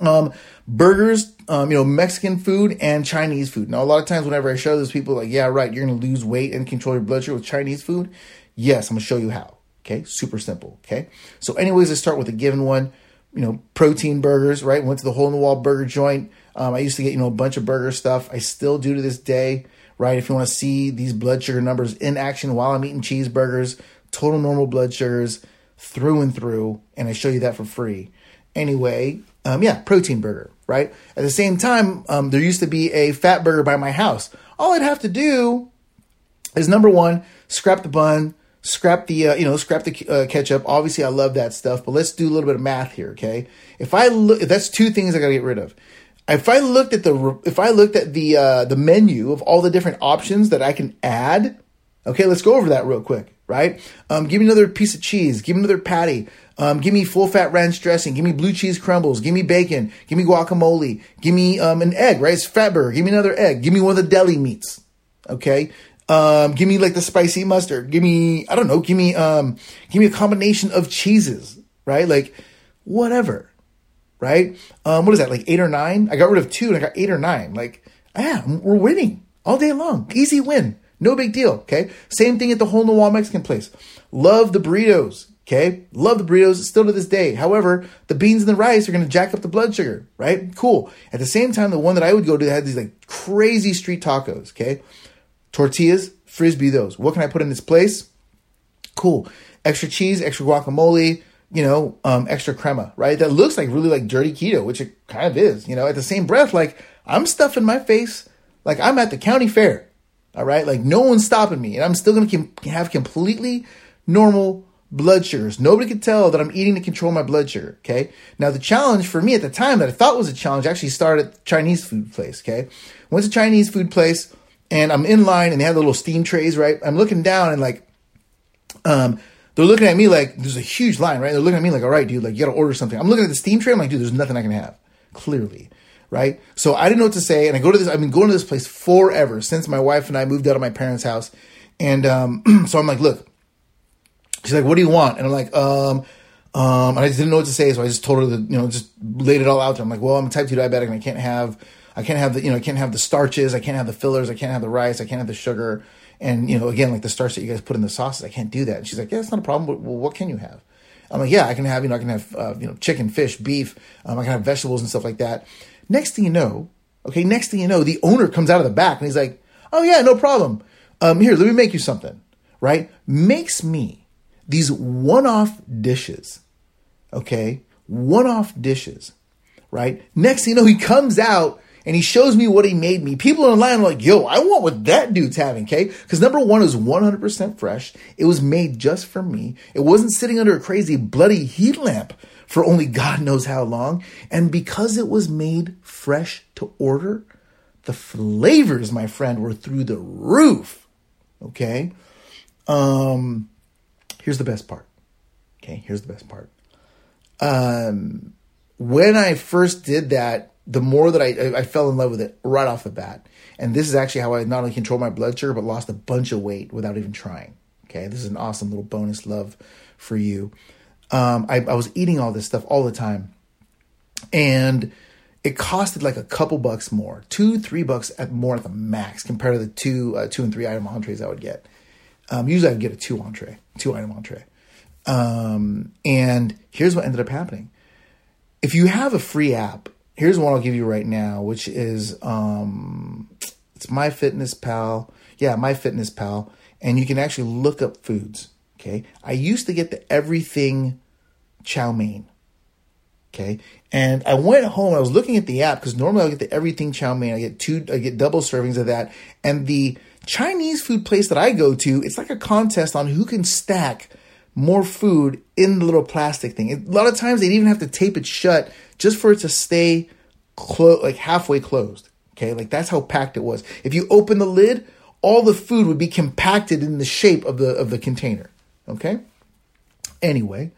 Um, burgers, um, you know, Mexican food and Chinese food. Now, a lot of times whenever I show those people like, yeah, right, you're going to lose weight and control your blood sugar with Chinese food. Yes, I'm going to show you how. Okay. Super simple. Okay. So anyways, I start with a given one, you know, protein burgers, right? Went to the hole in the wall burger joint. Um, I used to get, you know, a bunch of burger stuff. I still do to this day, right? If you want to see these blood sugar numbers in action while I'm eating cheeseburgers, total normal blood sugars through and through, and I show you that for free. Anyway, um, yeah, protein burger, right? At the same time, um, there used to be a Fatburger by my house. All I'd have to do is number one, scrap the bun, scrap the uh, you know scrap the uh, ketchup. Obviously, I love that stuff, but let's do a little bit of math here, okay? If I look, that's two things I gotta get rid of. If I looked at the if I looked at the uh, the menu of all the different options that I can add, okay, let's go over that real quick, right? Um, give me another piece of cheese. Give me another patty. Um, give me full fat ranch dressing. Give me blue cheese crumbles. Give me bacon. Give me guacamole. Give me um, an egg, right? It's Fatburger. Give me another egg. Give me one of the deli meats. Okay. Um, give me like the spicy mustard. Give me, I don't know, give me, um, give me a combination of cheeses, right? Like whatever, right? Um, what is that? Like eight or nine? I got rid of two and I got eight or nine. Like, yeah, we're winning all day long. Easy win. No big deal. Okay. Same thing at the hole in the wall Mexican place. Love the burritos. Okay. Love the burritos still to this day. However, the beans and the rice are going to jack up the blood sugar, right? Cool. At the same time, the one that I would go to had these like crazy street tacos. Okay. Tortillas, frisbee those. What can I put in this place? Cool. Extra cheese, extra guacamole, you know, um, extra crema, right? That looks like really like dirty keto, which it kind of is, you know, at the same breath, like I'm stuffing my face like I'm at the county fair, all right? Like no one's stopping me and I'm still to com- have completely normal blood sugars. Nobody could tell that I'm eating to control my blood sugar, okay? Now the challenge for me at the time that I thought was a challenge actually started at Chinese food place, okay? Went to Chinese food place, and I'm in line and they have the little steam trays, right? I'm looking down and like, um, they're looking at me like there's a huge line, right? They're looking at me like, all right, dude, like you gotta order something. I'm looking at the steam tray. I'm like, dude, there's nothing I can have. Clearly, right? So I didn't know what to say, and I go to this. I've been going to this place forever since my wife and I moved out of my parents' house, and um, so I'm like, look. She's like, what do you want? And I'm like, um, um, and I just didn't know what to say, so I just told her that you know, just laid it all out there. I'm like, well, I'm a type two diabetic, and I can't have I can't have the, you know, I can't have the starches, I can't have the fillers, I can't have the rice, I can't have the sugar. And, you know, again, like the starch that you guys put in the sauces, I can't do that. And she's like, yeah, it's not a problem. Well, what can you have? I'm like, yeah, I can have, you know, I can have, uh, you know, chicken, fish, beef. Um, I can have vegetables and stuff like that. Next thing you know, okay, next thing you know, the owner comes out of the back and he's like, oh yeah, no problem. Um, here, let me make you something, right? Makes me these one-off dishes, okay? One-off dishes, right? Next thing you know, he comes out and he shows me what he made me. People online are like, yo, I want what that dude's having, okay? Because number one is 100% fresh. It was made just for me. It wasn't sitting under a crazy bloody heat lamp for only God knows how long. And because it was made fresh to order, the flavors, my friend, were through the roof. Okay? Um, here's the best part. Okay, here's the best part. Um, when I first did that, the more that I, I fell in love with it right off the bat. And this is actually how I not only controlled my blood sugar, but lost a bunch of weight without even trying. Okay, this is an awesome little bonus love for you. Um, I, I was eating all this stuff all the time, and it costed like a couple bucks more, two, three bucks at more at the max compared to the two, uh, two and three item entrees I would get. Um, usually I would get a two entree, two item entree. Um, and here's what ended up happening. If you have a free app here's one I'll give you right now, which is um, it's My Fitness Pal. Yeah, My Fitness Pal, and you can actually look up foods. Okay, I used to get the everything chow mein. Okay, and I went home. I was looking at the app because normally I get the everything chow mein. I get two. I get double servings of that, and the Chinese food place that I go to, it's like a contest on who can stack more food in the little plastic thing. a lot of times they'd even have to tape it shut just for it to stay clo- like halfway closed. Okay, like that's how packed it was. If you open the lid, all the food would be compacted in the shape of the of the container. Okay. Anyway,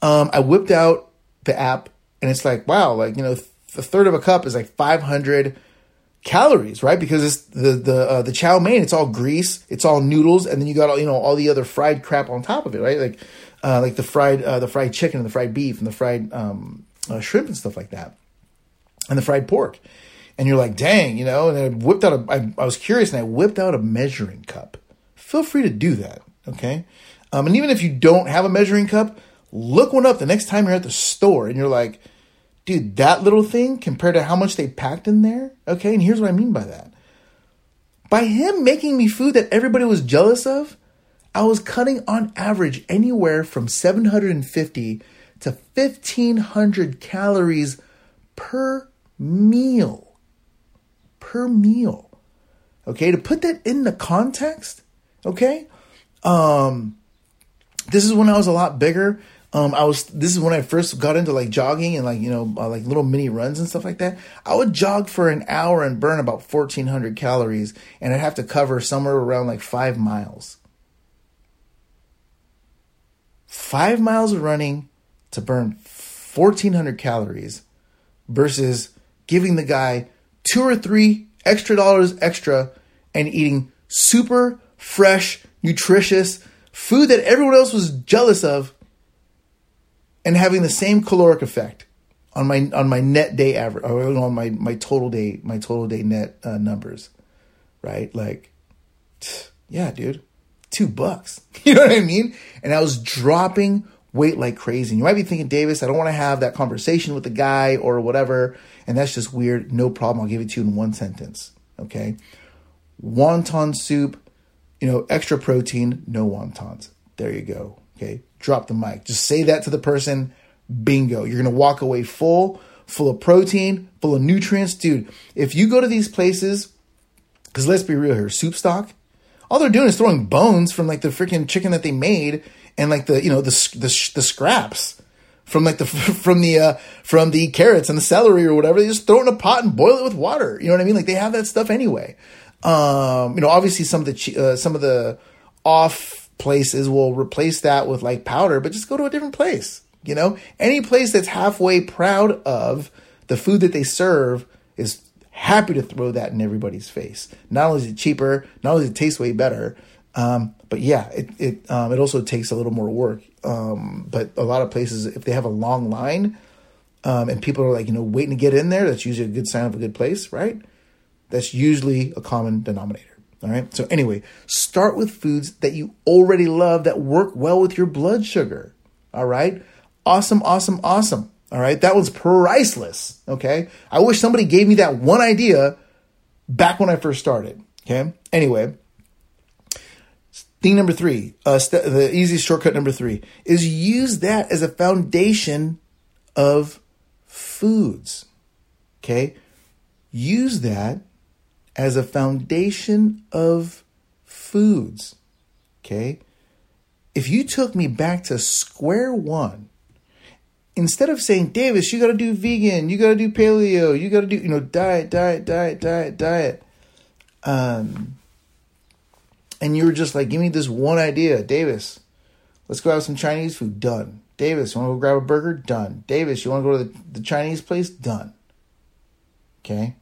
um, I whipped out the app, and it's like wow, like you know, a third of a cup is like 500 calories, right? Because it's the the uh, the chow mein, it's all grease, it's all noodles, and then you got all you know all the other fried crap on top of it, right? Like uh, like the fried uh, the fried chicken and the fried beef and the fried um, uh, shrimp and stuff like that, and the fried pork. And you're like, dang, you know. And I whipped out a. I, I was curious, and I whipped out a measuring cup. Feel free to do that, okay? Um, and even if you don't have a measuring cup, look one up the next time you're at the store, and you're like, dude, that little thing compared to how much they packed in there. Okay, and here's what I mean by that. By him making me food that everybody was jealous of, I was cutting on average anywhere from 750 to 1500 calories per meal. Per meal. Okay, to put that in the context, okay? Um this is when I was a lot bigger. Um, I was this is when I first got into like jogging and like you know uh, like little mini runs and stuff like that. I would jog for an hour and burn about fourteen hundred calories, and I'd have to cover somewhere around like five miles. Five miles of running to burn fourteen hundred calories, versus giving the guy two or three extra dollars extra and eating super fresh, nutritious food that everyone else was jealous of and having the same caloric effect on my on my net day average or on my my total day my total day net uh, numbers, right? Like, yeah, dude, two bucks. You know what I mean? And I was dropping weight like crazy. And you might be thinking, Davis, I don't want to have that conversation with the guy or whatever, and that's just weird. No problem. I'll give it to you in one sentence. Okay, wonton soup, you know, extra protein, no wontons. There you go. Okay, drop the mic. Just say that to the person. Bingo. You're going to walk away full, full of protein, full of nutrients. Dude, if you go to these places, because let's be real here, soup stock, all they're doing is throwing bones from like the freaking chicken that they made and like the, you know, the, the, the scraps from like the, from the, uh, from the carrots and the celery or whatever. They just throw it in a pot and boil it with water. You know what I mean? Like they have that stuff anyway. Um, you know, obviously some of the, uh, some of the off places will replace that with like powder, but just go to a different place. You know, any place that's halfway proud of the food that they serve is happy to throw that in everybody's face. Not only is it cheaper, not only does it taste way better, um, but yeah, it it um, it also takes a little more work. Um, but a lot of places, if they have a long line, um, and people are like you know waiting to get in there, that's usually a good sign of a good place, right? That's usually a common denominator. All right. So, anyway, start with foods that you already love that work well with your blood sugar. All right. Awesome, awesome, awesome. All right. That was priceless. Okay. I wish somebody gave me that one idea back when I first started. Okay. Anyway, thing number three, uh, st- the easiest shortcut number three is use that as a foundation of foods. Okay. Use that as a foundation of foods. Okay? If you took me back to square one, instead of saying, Davis, you got to do vegan, you got to do paleo, you got to do, you know, diet, diet, diet, diet, diet. Um, and you were just like, give me this one idea, Davis. Let's go have some Chinese food. Done. Davis, you want to go grab a burger? Done. Davis, you want to go to the, the Chinese place? Done. Okay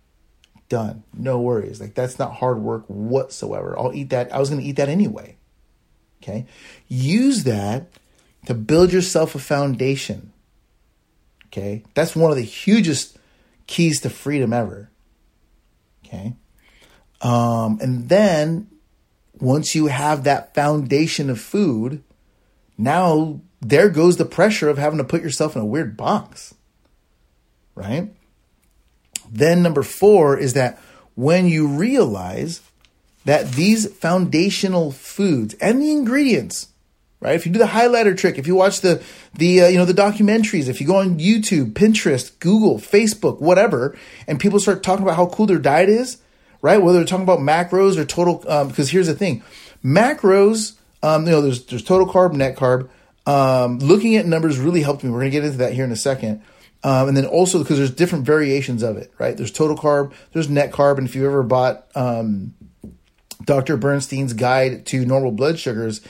done. No worries. Like that's not hard work whatsoever. I'll eat that. I was going to eat that anyway. Okay. Use that to build yourself a foundation. Okay. That's one of the hugest keys to freedom ever. Okay. Um, and then once you have that foundation of food, now there goes the pressure of having to put yourself in a weird box. Right? Then, number four is that when you realize that these foundational foods and the ingredients, right? If you do the highlighter trick, if you watch the the uh, you know the documentaries, if you go on YouTube, Pinterest, Google, Facebook, whatever, and people start talking about how cool their diet is, right? Whether they're talking about macros or total, um, because here's the thing, macros, um, you know, there's there's total carb, net carb. Um, looking at numbers really helped me. We're gonna get into that here in a second. Um, and then also because there's different variations of it, right? There's total carb, there's net carb, and if you ever bought um, Dr. Bernstein's guide to normal blood sugars,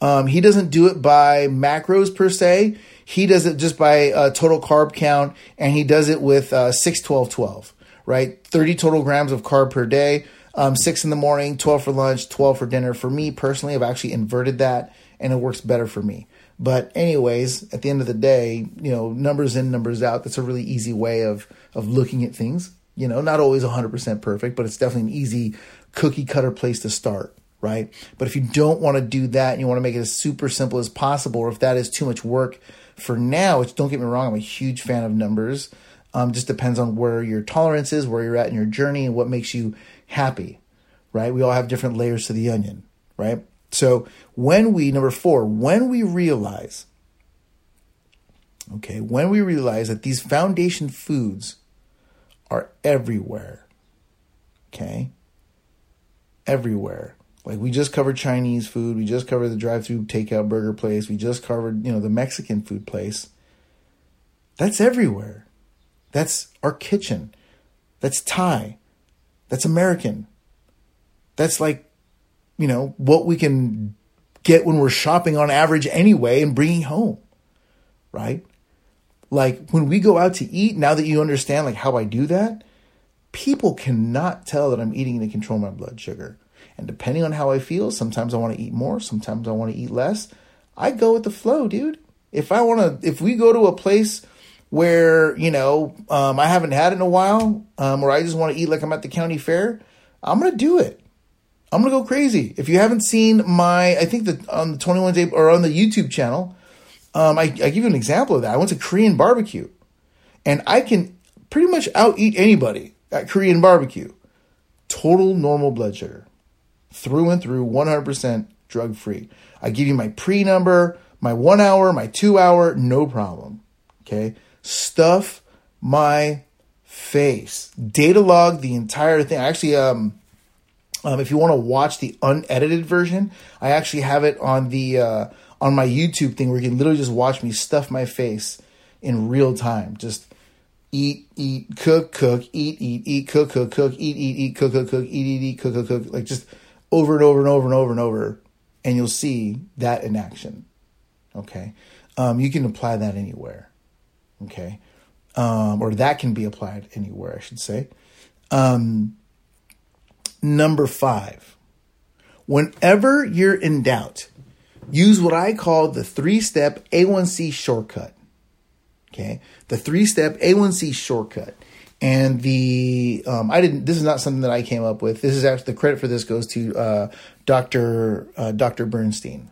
um, he doesn't do it by macros per se. He does it just by uh, total carb count, and he does it with uh, 6 12 12, right? 30 total grams of carb per day, um, six in the morning, 12 for lunch, 12 for dinner. For me personally, I've actually inverted that and it works better for me. But anyways, at the end of the day, you know, numbers in, numbers out. That's a really easy way of of looking at things. You know, not always 100% perfect, but it's definitely an easy cookie cutter place to start, right? But if you don't want to do that and you want to make it as super simple as possible, or if that is too much work for now, which don't get me wrong, I'm a huge fan of numbers. Um, just depends on where your tolerance is, where you're at in your journey, and what makes you happy, right? We all have different layers to the onion, right? So when we, number four, when we realize, okay, when we realize that these foundation foods are everywhere, okay, everywhere. Like we just covered Chinese food, we just covered the drive-through takeout burger place, we just covered, you know, the Mexican food place. That's everywhere. That's our kitchen. That's Thai. That's American. That's like you know, what we can get when we're shopping on average anyway and bringing home, right? Like when we go out to eat, now that you understand like how I do that, people cannot tell that I'm eating to control my blood sugar. And depending on how I feel, sometimes I want to eat more, sometimes I want to eat less. I go with the flow, dude. If I want to, if we go to a place where, you know, um, I haven't had it in a while, um, or I just want to eat like I'm at the county fair, I'm going to do it. I'm gonna go crazy. If you haven't seen my, I think that on the 21 day or on the YouTube channel, um, I, I give you an example of that. I went to Korean barbecue, and I can pretty much out eat anybody at Korean barbecue. Total normal blood sugar, through and through, 100% drug free. I give you my pre number, my one hour, my two hour, no problem. Okay, stuff my face, data log the entire thing. I actually um um, if you want to watch the unedited version, I actually have it on the uh, on my YouTube thing where you can literally just watch me stuff my face in real time. Just eat, eat, cook, cook, eat, eat, eat, cook, cook, cook, eat, eat, eat, cook, cook, cook, eat, eat, eat, cook, cook, cook, like just over and over and over and over and over, and you'll see that in action. Okay, um, you can apply that anywhere. Okay, um, or that can be applied anywhere, I should say. Um, Number five, whenever you're in doubt, use what I call the three step A1C shortcut. Okay, the three step A1C shortcut. And the um, I didn't. This is not something that I came up with. This is actually the credit for this goes to uh, Doctor uh, Doctor Bernstein.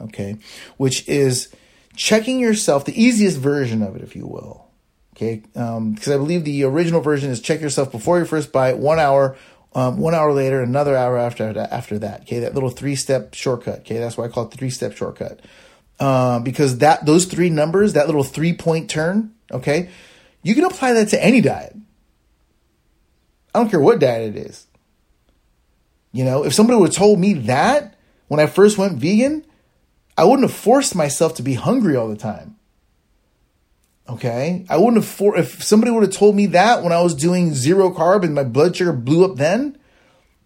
Okay, which is checking yourself. The easiest version of it, if you will. Okay, um, because um, I believe the original version is check yourself before your first bite, one hour um, one hour later, another hour after after that. Okay, that little three step shortcut. Okay, that's why I call it three step shortcut. Uh, because that those three numbers, that little three point turn, okay, you can apply that to any diet. I don't care what diet it is. You know, if somebody would have told me that when I first went vegan, I wouldn't have forced myself to be hungry all the time. Okay. I wouldn't have, for, if somebody would have told me that when I was doing zero carb and my blood sugar blew up then,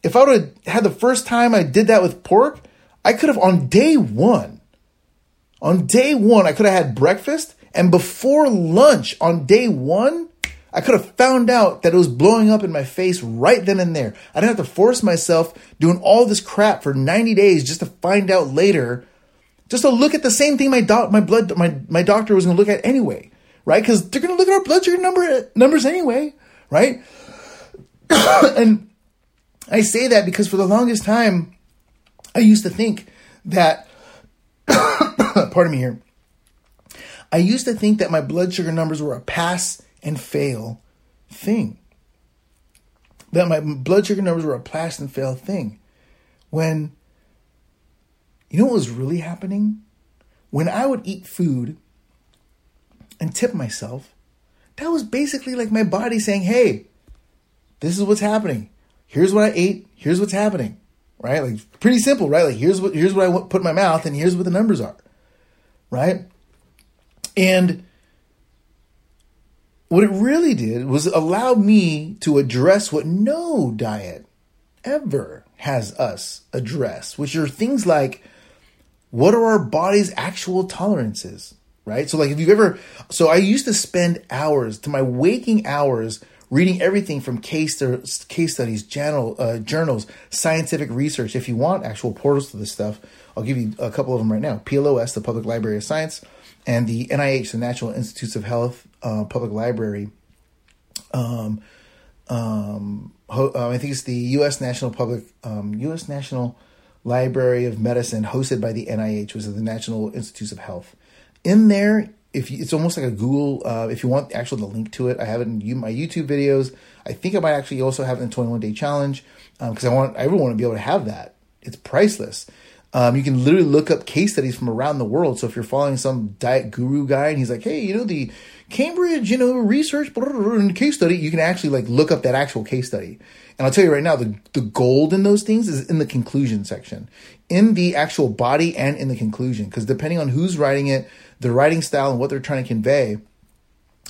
if I would have had the first time I did that with pork, I could have on day one, on day one, I could have had breakfast and before lunch on day one, I could have found out that it was blowing up in my face right then and there. I didn't have to force myself doing all this crap for 90 days just to find out later, just to look at the same thing my doc, my blood, my, my doctor was going to look at anyway right? Because they're going to look at our blood sugar number numbers anyway, right? and I say that because for the longest time, I used to think that, pardon me here, I used to think that my blood sugar numbers were a pass and fail thing. That my blood sugar numbers were a pass and fail thing. When, you know what was really happening? When I would eat food and tip myself, that was basically like my body saying, hey, this is what's happening. Here's what I ate. Here's what's happening. Right? Like pretty simple, right? Like here's what here's what I put in my mouth and here's what the numbers are. Right? And what it really did was allow me to address what no diet ever has us address, which are things like what are our body's actual tolerances? Right? So like if you've ever so I used to spend hours to my waking hours reading everything from case case studies, journal, uh, journals, scientific research. If you want actual portals to this stuff, I'll give you a couple of them right now. PLOS, the Public Library of Science, and the NIH, the National Institutes of Health uh, Public Library. Um, um, ho- uh, I think it's the U.S. National Public um, U.S. National Library of Medicine, hosted by the NIH, which is the National Institutes of Health. In there, if you, it's almost like a Google. Uh, if you want actually the link to it, I have it in my YouTube videos. I think I might actually also have it in 21 Day Challenge because um, I want everyone to be able to have that. It's priceless. Um, you can literally look up case studies from around the world. So if you're following some diet guru guy and he's like, hey, you know, the Cambridge, you know, research blah, blah, blah, case study, you can actually like look up that actual case study. And I'll tell you right now, the, the gold in those things is in the conclusion section, in the actual body and in the conclusion. Because depending on who's writing it, the writing style, and what they're trying to convey,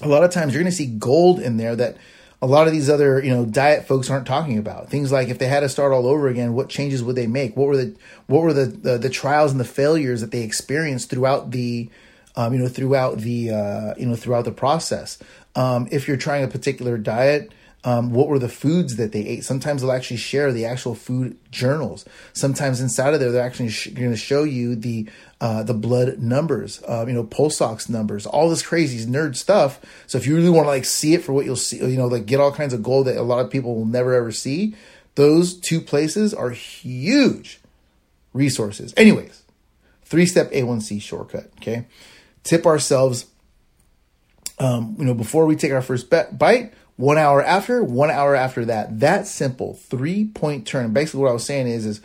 a lot of times you're going to see gold in there that a lot of these other you know diet folks aren't talking about. Things like if they had to start all over again what changes would they make? What were the what were the the, the trials and the failures that they experienced throughout the um, you know throughout the uh, you know throughout the process? Um, if you're trying a particular diet um, what were the foods that they ate. Sometimes they'll actually share the actual food journals. Sometimes inside of there, they're actually sh- going to show you the uh, the blood numbers, uh, you know, pulse ox numbers, all this crazy nerd stuff. So if you really want to like see it for what you'll see, you know, like get all kinds of gold that a lot of people will never ever see. Those two places are huge resources. Anyways, three step A1C shortcut. Okay, tip ourselves. Um, you know, before we take our first bite, one hour after, one hour after that. That simple three point turn. basically, what I was saying is, is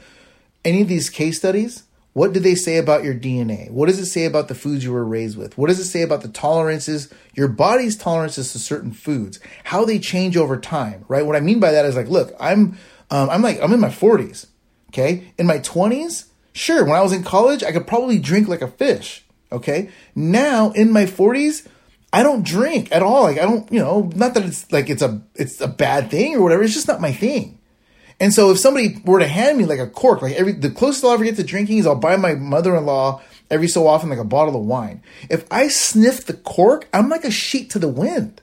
any of these case studies, what do they say about your DNA? What does it say about the foods you were raised with? What does it say about the tolerances, your body's tolerances to certain foods, how they change over time, right? What I mean by that is like, look, I'm, um, I'm like, I'm in my 40s, okay? In my 20s, sure, when I was in college, I could probably drink like a fish, okay? Now, in my 40s, I don't drink at all. Like I don't, you know, not that it's like it's a it's a bad thing or whatever. It's just not my thing. And so if somebody were to hand me like a cork, like every the closest I'll ever get to drinking is I'll buy my mother-in-law every so often like a bottle of wine. If I sniff the cork, I'm like a sheet to the wind.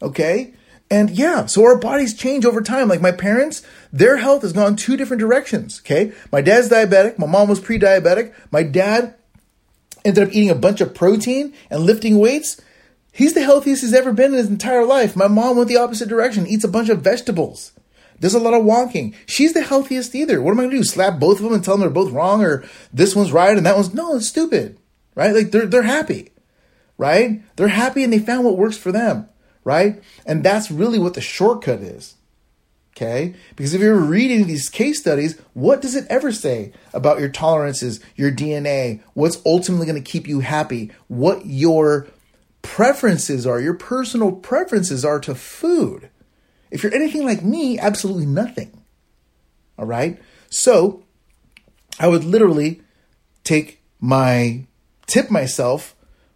Okay? And yeah, so our bodies change over time. Like my parents, their health has gone two different directions. Okay? My dad's diabetic, my mom was pre-diabetic. My dad ended up eating a bunch of protein and lifting weights He's the healthiest he's ever been in his entire life. My mom went the opposite direction, eats a bunch of vegetables. Does a lot of walking. She's the healthiest either. What am I gonna do? Slap both of them and tell them they're both wrong or this one's right and that one's no, it's stupid. Right? Like they're they're happy. Right? They're happy and they found what works for them. Right? And that's really what the shortcut is. Okay? Because if you're reading these case studies, what does it ever say about your tolerances, your DNA, what's ultimately going to keep you happy, what your preferences are, your personal preferences are to food. If you're anything like me, absolutely nothing. All right? So I would literally take my tip myself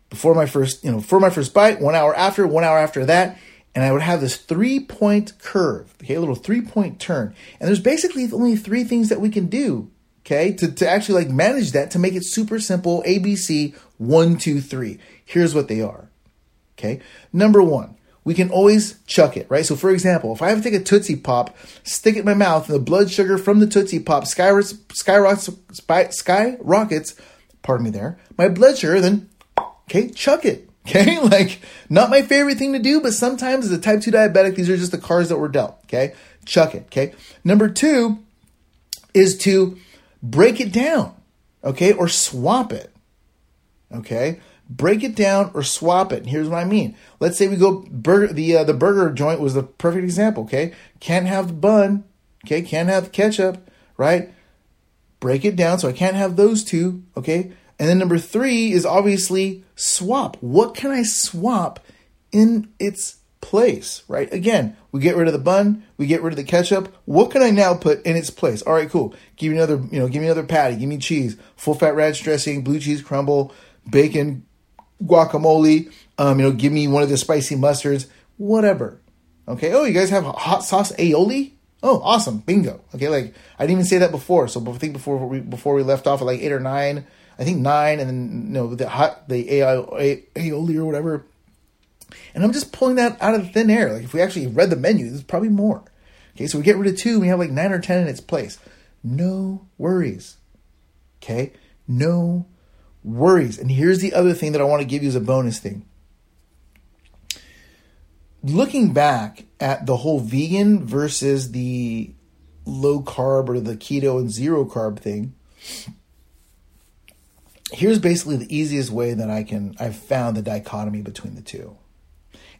before my first, you know, for my first bite, one hour after, one hour after that, and I would have this three point curve, okay, a little three point turn. And there's basically only three things that we can do, okay, to, to actually like manage that to make it super simple ABC one, two, three. Here's what they are. Okay. Number one, we can always chuck it, right? So, for example, if I have to take a Tootsie Pop, stick it in my mouth, and the blood sugar from the Tootsie Pop skyrockets, skyrockets, skyrockets pardon me there, my blood sugar, then, okay, chuck it. Okay, like not my favorite thing to do, but sometimes as a type 2 diabetic, these are just the cards that were dealt. Okay, chuck it. Okay, number two is to break it down. Okay, or swap it. Okay, break it down or swap it. And here's what I mean. Let's say we go the uh, the burger joint was the perfect example, okay? Can't have the bun, okay? Can't have the ketchup, right? Break it down so I can't have those two, okay? And then number 3 is obviously swap. What can I swap in its place, right? Again, we get rid of the bun, we get rid of the ketchup. What can I now put in its place? All right, cool. Give me another, you know, give me another patty, give me cheese, full fat ranch dressing, blue cheese crumble, bacon, guacamole. Um, you know, give me one of the spicy mustards, whatever. Okay. Oh, you guys have hot sauce aioli? Oh, awesome. Bingo. Okay. Like I didn't even say that before. So I think before we, before we left off at like eight or nine, I think nine and then, you know, the hot, the AI, aioli or whatever. And I'm just pulling that out of thin air. Like if we actually read the menu, there's probably more. Okay, so we get rid of two, we have like nine or ten in its place. No worries. Okay, no worries. And here's the other thing that I want to give you as a bonus thing. Looking back at the whole vegan versus the low carb or the keto and zero carb thing, here's basically the easiest way that I can I've found the dichotomy between the two.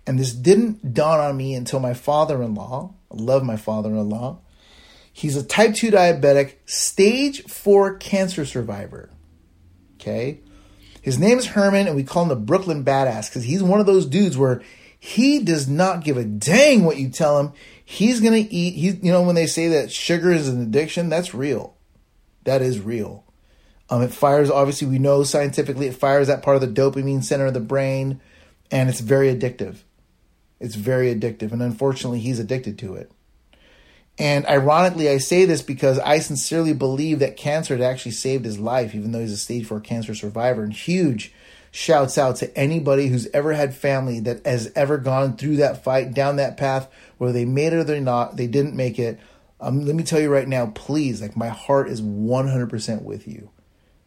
And this didn't dawn on me until my father-in-law, I love my father-in-law. He's a type 2 diabetic, stage 4 cancer survivor. Okay? His name is Herman and we call him the Brooklyn badass cuz he's one of those dudes where he does not give a dang what you tell him. He's to eat. He's you know when they say that sugar is an addiction, that's real. That is real. Um, it fires, obviously, we know scientifically it fires that part of the dopamine center of the brain, and it's very addictive. It's very addictive, and unfortunately, he's addicted to it. And ironically, I say this because I sincerely believe that cancer had actually saved his life, even though he's a stage four cancer survivor. And huge shouts out to anybody who's ever had family that has ever gone through that fight, down that path, whether they made it or they're not, they didn't make it. Um, let me tell you right now, please, like my heart is 100% with you.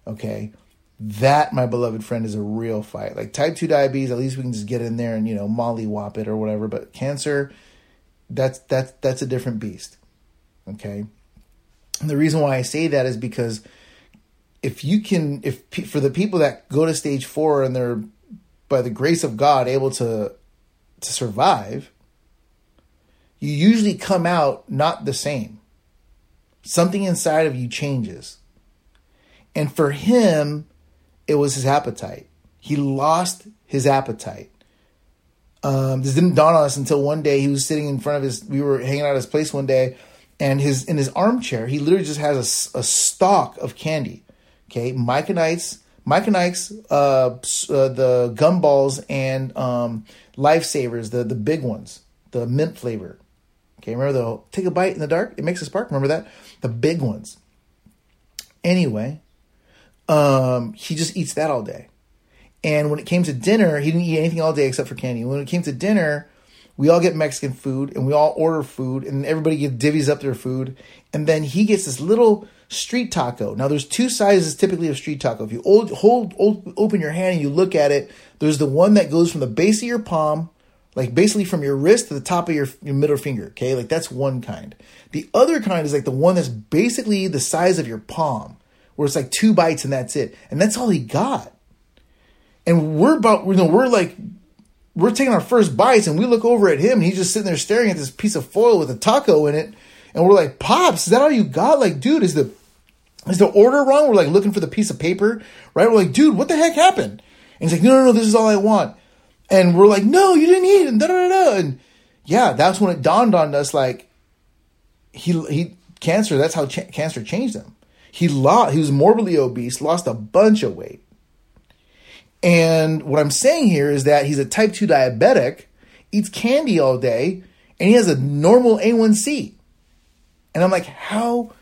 Okay. That, my beloved friend, is a real fight. Like type 2 diabetes, at least we can just get in there and, you know, mollywop it or whatever. But cancer, that's that's that's a different beast. Okay. And the reason why I say that is because if you can, if for the people that go to stage four and they're by the grace of God able to to survive, you usually come out not the same. Something inside of you changes. And for him, it was his appetite. He lost his appetite. Um, this didn't dawn on us until one day he was sitting in front of his. We were hanging out at his place one day, and his in his armchair, he literally just has a, a stalk of candy. Okay, Mike and Ike's, Mike and Ike's, uh, uh, the gumballs and um, lifesavers, the the big ones, the mint flavor. Okay, remember the take a bite in the dark, it makes a spark. Remember that the big ones. Anyway, um, he just eats that all day. And when it came to dinner, he didn't eat anything all day except for candy. When it came to dinner, we all get Mexican food and we all order food and everybody gets divvies up their food. And then he gets this little street taco. Now there's two sizes typically of street taco. If you hold, hold, hold open your hand and you look at it, there's the one that goes from the base of your palm, like basically from your wrist to the top of your, your middle finger. Okay. Like that's one kind. The other kind is like the one that's basically the size of your palm where it's like two bites and that's it. And that's all he got. And we're about, you know, we're like, we're taking our first bites and we look over at him and he's just sitting there staring at this piece of foil with a taco in it. And we're like, Pops, is that all you got? Like, dude, is the, is the order wrong? We're like looking for the piece of paper, right? We're like, dude, what the heck happened? And he's like, no, no, no, this is all I want. And we're like, no, you didn't eat. And da da da. And yeah, that's when it dawned on us, like, he, he, cancer, that's how ch- cancer changed him. He lost, he was morbidly obese, lost a bunch of weight. And what I'm saying here is that he's a type 2 diabetic, eats candy all day, and he has a normal A1C. And I'm like, how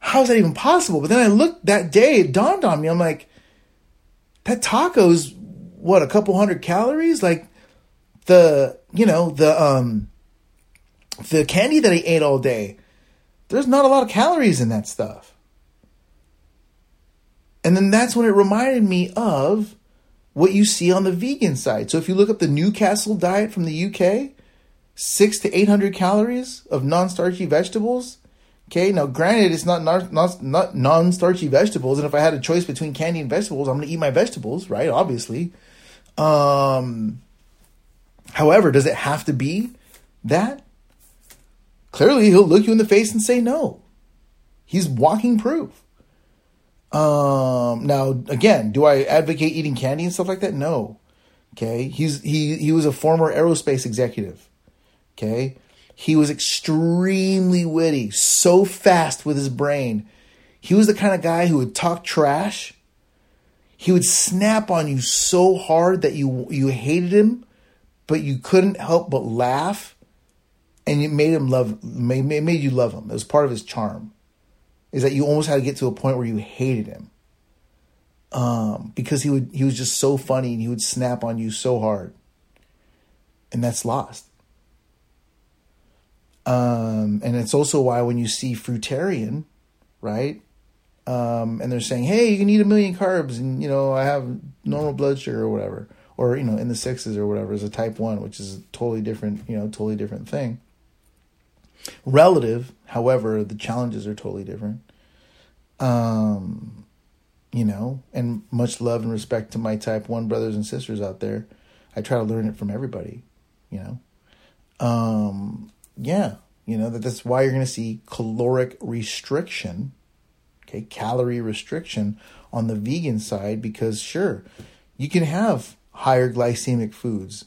how is that even possible? But then I looked that day, it dawned on me. I'm like, that taco's what, a couple hundred calories? Like the, you know, the um the candy that he ate all day, there's not a lot of calories in that stuff. And then that's when it reminded me of what you see on the vegan side. So if you look up the Newcastle diet from the UK, six to 800 calories of non starchy vegetables. Okay, now granted, it's not, non starchy vegetables. And if I had a choice between candy and vegetables, I'm going to eat my vegetables, right? Obviously. Um, however, does it have to be that? Clearly, he'll look you in the face and say no. He's walking proof. Um, now again, do I advocate eating candy and stuff like that? No. Okay. He's, he, he was a former aerospace executive. Okay. He was extremely witty, so fast with his brain. He was the kind of guy who would talk trash. He would snap on you so hard that you, you hated him, but you couldn't help but laugh. And it made him love, made, made you love him. It was part of his charm is that you almost had to get to a point where you hated him. Um, because he would he was just so funny and he would snap on you so hard. and that's lost. Um, and it's also why when you see fruitarian, right? Um, and they're saying, hey, you can eat a million carbs, and you know I have normal blood sugar or whatever, or you know in the sixes or whatever is a type one, which is a totally different, you know, totally different thing. Relative, however, the challenges are totally different. Um, you know, and much love and respect to my type one brothers and sisters out there. I try to learn it from everybody, you know. Um, yeah, you know that that's why you're going to see caloric restriction, okay, calorie restriction on the vegan side because sure, you can have higher glycemic foods.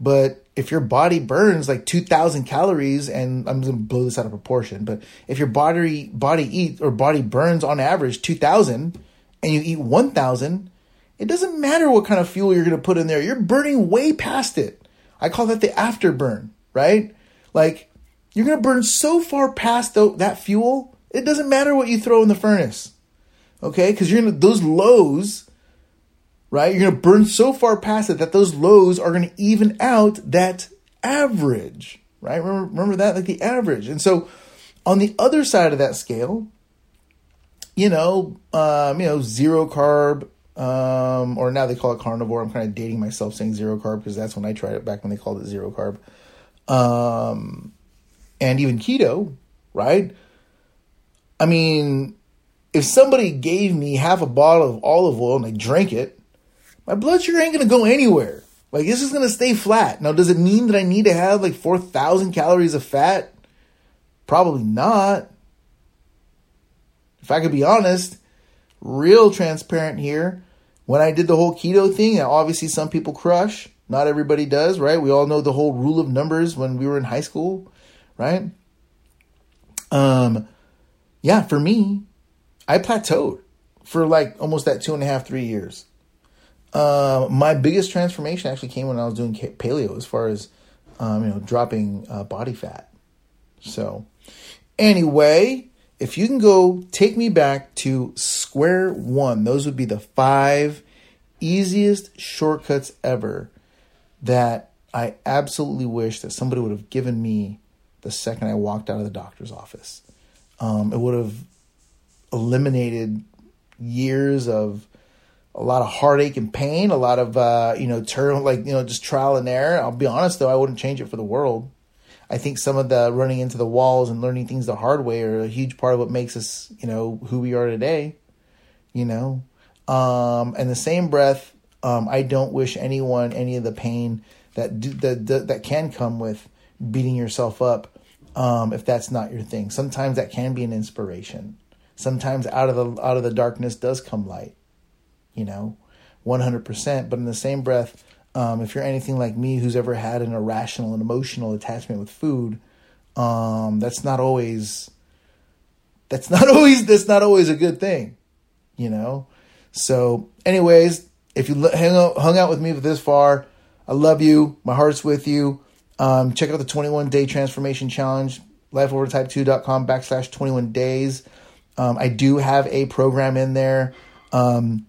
But if your body burns like 2000 calories and I'm going to blow this out of proportion, but if your body body eats or body burns on average 2000 and you eat 1000, it doesn't matter what kind of fuel you're going to put in there. You're burning way past it. I call that the afterburn, right? Like you're going to burn so far past the, that fuel, it doesn't matter what you throw in the furnace. Okay? Cuz you're going to those lows right? You're going to burn so far past it that those lows are going to even out that average, right? Remember, remember that, like the average. And so on the other side of that scale, you know, um, you know, zero carb, um, or now they call it carnivore. I'm kind of dating myself saying zero carb because that's when I tried it back when they called it zero carb. Um, and even keto, right? I mean, if somebody gave me half a bottle of olive oil and I drank it, my blood sugar ain't gonna go anywhere. Like this is gonna stay flat. Now, does it mean that I need to have like four thousand calories of fat? Probably not. If I could be honest, real transparent here. When I did the whole keto thing, obviously some people crush. Not everybody does, right? We all know the whole rule of numbers when we were in high school, right? Um, yeah, for me, I plateaued for like almost that two and a half, three years. Uh, my biggest transformation actually came when I was doing paleo, as far as um, you know, dropping uh, body fat. So, anyway, if you can go take me back to square one, those would be the five easiest shortcuts ever that I absolutely wish that somebody would have given me the second I walked out of the doctor's office. Um, it would have eliminated years of a lot of heartache and pain, a lot of uh, you know turn like you know just trial and error. I'll be honest though, I wouldn't change it for the world. I think some of the running into the walls and learning things the hard way are a huge part of what makes us you know who we are today. You know, um, and the same breath, um, I don't wish anyone any of the pain that do, that, that that can come with beating yourself up. Um, if that's not your thing, sometimes that can be an inspiration. Sometimes out of the out of the darkness does come light you know, 100%. But in the same breath, um, if you're anything like me who's ever had an irrational and emotional attachment with food, um, that's not always that's not always that's not always a good thing, you know. So, anyways, if you hang out, hung out with me this far, I love you. My heart's with you. Um, check out the 21 day transformation challenge, lifeovertype2.com backslash 21 days. Um, I do have a program in there. Um,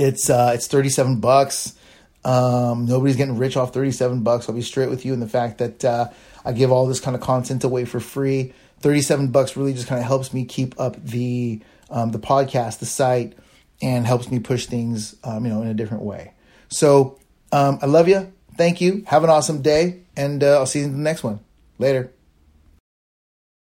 it's uh, it's thirty seven bucks. Um, nobody's getting rich off thirty seven bucks. I'll be straight with you in the fact that uh, I give all this kind of content away for free. Thirty seven bucks really just kind of helps me keep up the um, the podcast, the site, and helps me push things um, you know in a different way. So um, I love you. Thank you. Have an awesome day, and uh, I'll see you in the next one. Later.